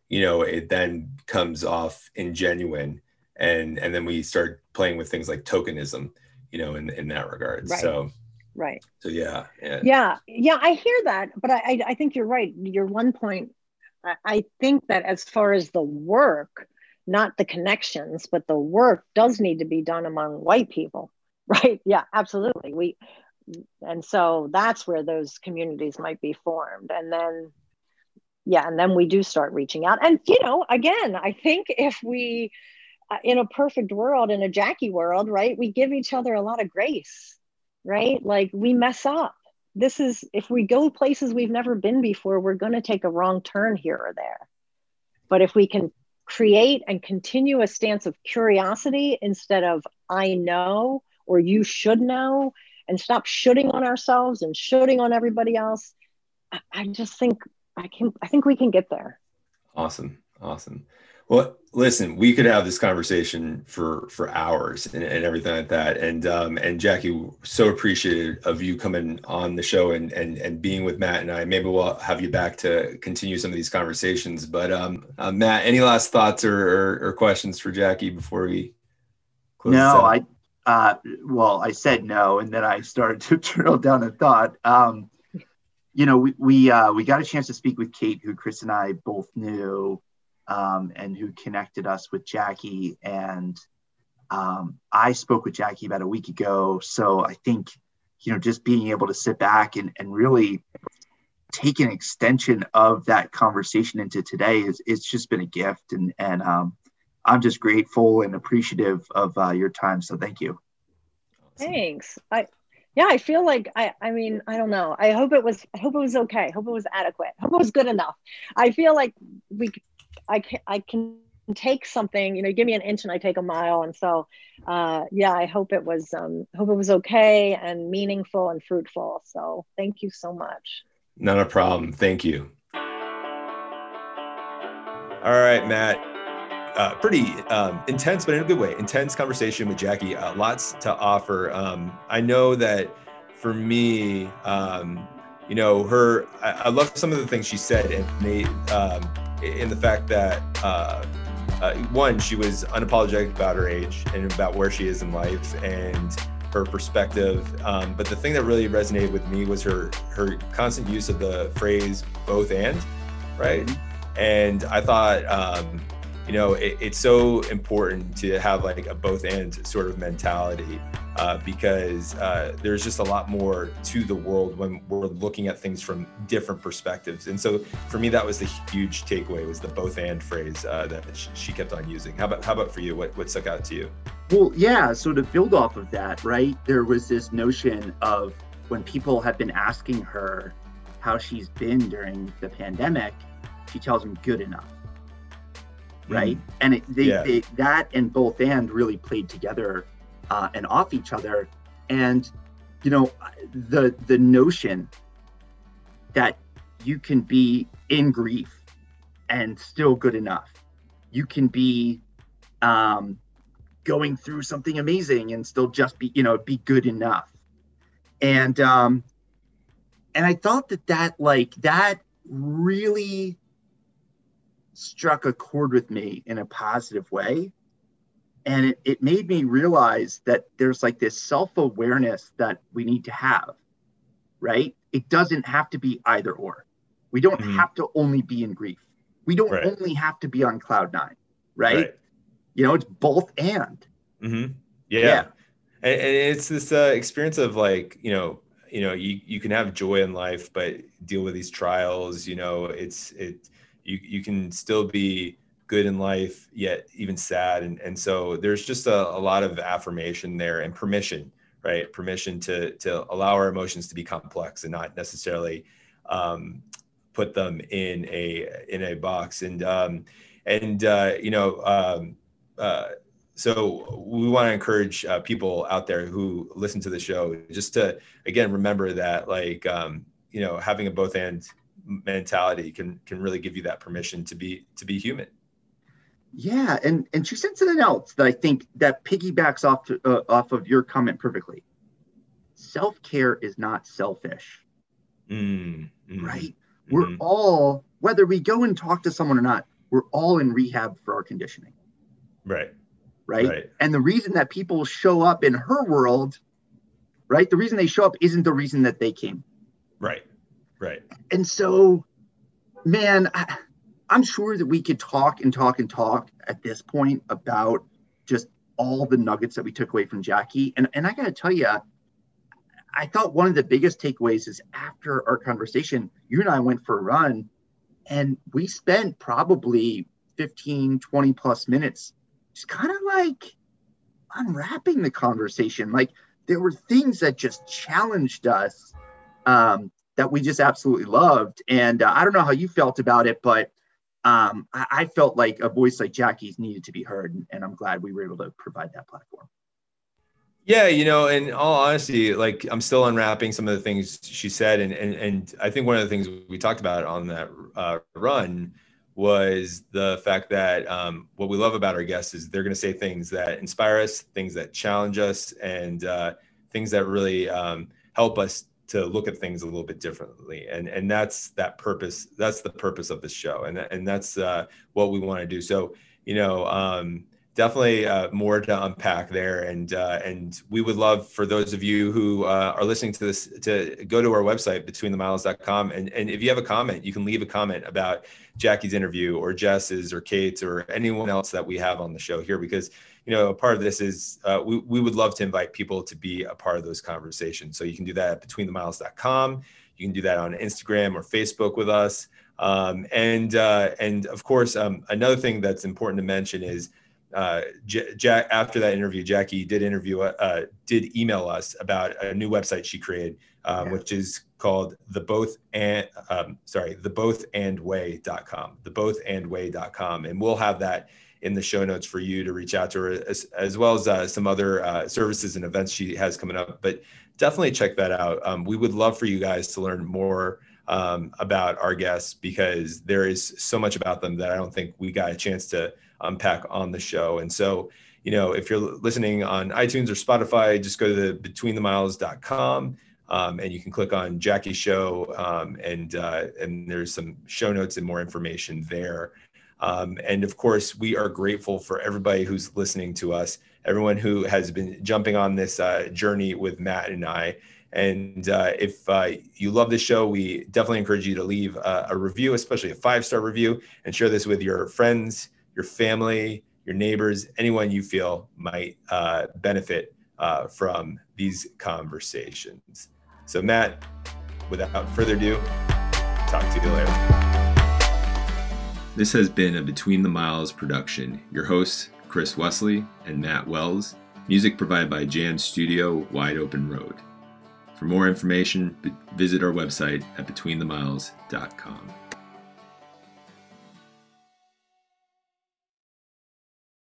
you know it then comes off ingenuine and and then we start playing with things like tokenism you know in in that regard right. so right. So yeah, yeah yeah yeah i hear that but i i think you're right. Your one point i think that as far as the work not the connections but the work does need to be done among white people (laughs) right? Yeah absolutely. We and so that's where those communities might be formed. And then yeah and then we do start reaching out. And you know again i think if we uh, in a perfect world in a jackie world right we give each other a lot of grace right like we mess up this is if we go places we've never been before we're going to take a wrong turn here or there but if we can create and continue a stance of curiosity instead of i know or you should know and stop shooting on ourselves and shooting on everybody else I just think I can I think we can get there. Awesome. Awesome. Well, listen, we could have this conversation for for hours and, and everything like that. And um, and Jackie, so appreciated of you coming on the show and and and being with Matt and I. Maybe we'll have you back to continue some of these conversations. But um, uh, Matt, any last thoughts or, or, or questions for Jackie before we? Close? No, I uh, well, I said no, and then I started to (laughs) drill down a thought. Um, you know, we we, uh, we got a chance to speak with Kate, who Chris and I both knew, um, and who connected us with Jackie. And um, I spoke with Jackie about a week ago. So I think, you know, just being able to sit back and, and really take an extension of that conversation into today is it's just been a gift. And and um, I'm just grateful and appreciative of uh, your time. So thank you. Thanks. I yeah i feel like i i mean i don't know i hope it was i hope it was okay I hope it was adequate I hope it was good enough i feel like we i can i can take something you know give me an inch and i take a mile and so uh yeah i hope it was um hope it was okay and meaningful and fruitful so thank you so much not a problem thank you all right matt uh, pretty um, intense, but in a good way. Intense conversation with Jackie. Uh, lots to offer. Um, I know that for me, um, you know, her. I, I, love some of the things she said, and they, um, in the fact that uh, uh, one, she was unapologetic about her age and about where she is in life, and her perspective. Um, but the thing that really resonated with me was her her constant use of the phrase "both and," right? Mm-hmm. And I thought um, you know it, it's so important to have like a both and sort of mentality uh, because uh, there's just a lot more to the world when we're looking at things from different perspectives. And so for me that was the huge takeaway was the both and phrase uh, that she kept on using. How about how about for you? What, what stuck out to you? Well yeah so to build off of that right there was this notion of when people have been asking her how she's been during the pandemic she tells them good enough right? Mm. And it, they, yeah. they, that and both and really played together uh, and off each other. And you know, the the notion that you can be in grief and still good enough. You can be um, going through something amazing and still just be, you know, be good enough. And um, and I thought that that like that really struck a chord with me in a positive way. And it, it made me realize that there's like this self awareness that we need to have, right? It doesn't have to be either or. We don't mm-hmm. have to only be in grief. We don't right. only have to be on cloud nine, right? right? You know, it's both and. Mm-hmm. Yeah. yeah. and, and it's this uh, experience of like you know you know you, you can have joy in life but deal with these trials you know it's it you, you can still be good in life yet even sad. And, and so there's just a, a lot of affirmation there and permission right? Permission to to allow our emotions to be complex and not necessarily um, put them in a in a box. And um, and uh, you know um, uh, so we want to encourage uh, people out there who listen to the show just to again remember that like um, you know having a both and mentality can can really give you that permission to be to be human yeah and and she said something else that i think that piggybacks off to, uh, off of your comment perfectly self-care is not selfish mm, mm, right mm-hmm. we're all whether we go and talk to someone or not we're all in rehab for our conditioning right right? right? And the reason that people show up in her world, right? The reason they show up isn't the reason that they came. Right. Right. And so, man, I, I'm sure that we could talk and talk and talk at this point about just all the nuggets that we took away from Jackie. And and I got to tell you, I thought one of the biggest takeaways is after our conversation, you and I went for a run and we spent probably 15, 20 plus minutes just kind of like unwrapping the conversation. Like there were things that just challenged us um, that we just absolutely loved. And uh, I don't know how you felt about it, but um, I, I, felt like a voice like Jackie's needed to be heard, and, and I'm glad we were able to provide that platform. Yeah, you know, in all honesty, like I'm still unwrapping some of the things she said, and and and I think one of the things we talked about on that uh, run was the fact that um, what we love about our guests is they're going to say things that inspire us, things that challenge us, and uh, things that really um, help us to look at things a little bit differently. And and that's that purpose. That's the purpose of this show, and and that's uh, what we want to do. So you know. Um, definitely uh, more to unpack there and uh, and we would love for those of you who uh, are listening to this to go to our website betweenthemiles.com and, and if you have a comment you can leave a comment about jackie's interview or jess's or kate's or anyone else that we have on the show here because you know a part of this is uh, we, we would love to invite people to be a part of those conversations so you can do that at betweenthemiles.com you can do that on instagram or facebook with us um, and uh, and of course um, another thing that's important to mention is uh, J- Jack, after that interview, Jackie did interview, uh, did email us about a new website she created, um, yeah. which is called the both and um, sorry, the both and way.com, the both and way.com. And we'll have that in the show notes for you to reach out to her as, as well as uh, some other uh, services and events she has coming up. But definitely check that out. Um, we would love for you guys to learn more um, about our guests because there is so much about them that I don't think we got a chance to unpack on the show. And so, you know, if you're listening on iTunes or Spotify, just go to the betweenthemiles.com um, and you can click on Jackie's show um, and uh, and there's some show notes and more information there. Um, and of course, we are grateful for everybody who's listening to us, everyone who has been jumping on this uh, journey with Matt and I. And uh, if uh, you love this show, we definitely encourage you to leave a, a review, especially a five star review, and share this with your friends, your family, your neighbors, anyone you feel might uh, benefit uh, from these conversations. So, Matt, without further ado, talk to you later. This has been a Between the Miles production. Your hosts, Chris Wesley and Matt Wells. Music provided by Jam Studio, Wide Open Road. For more information, visit our website at betweenthemiles.com.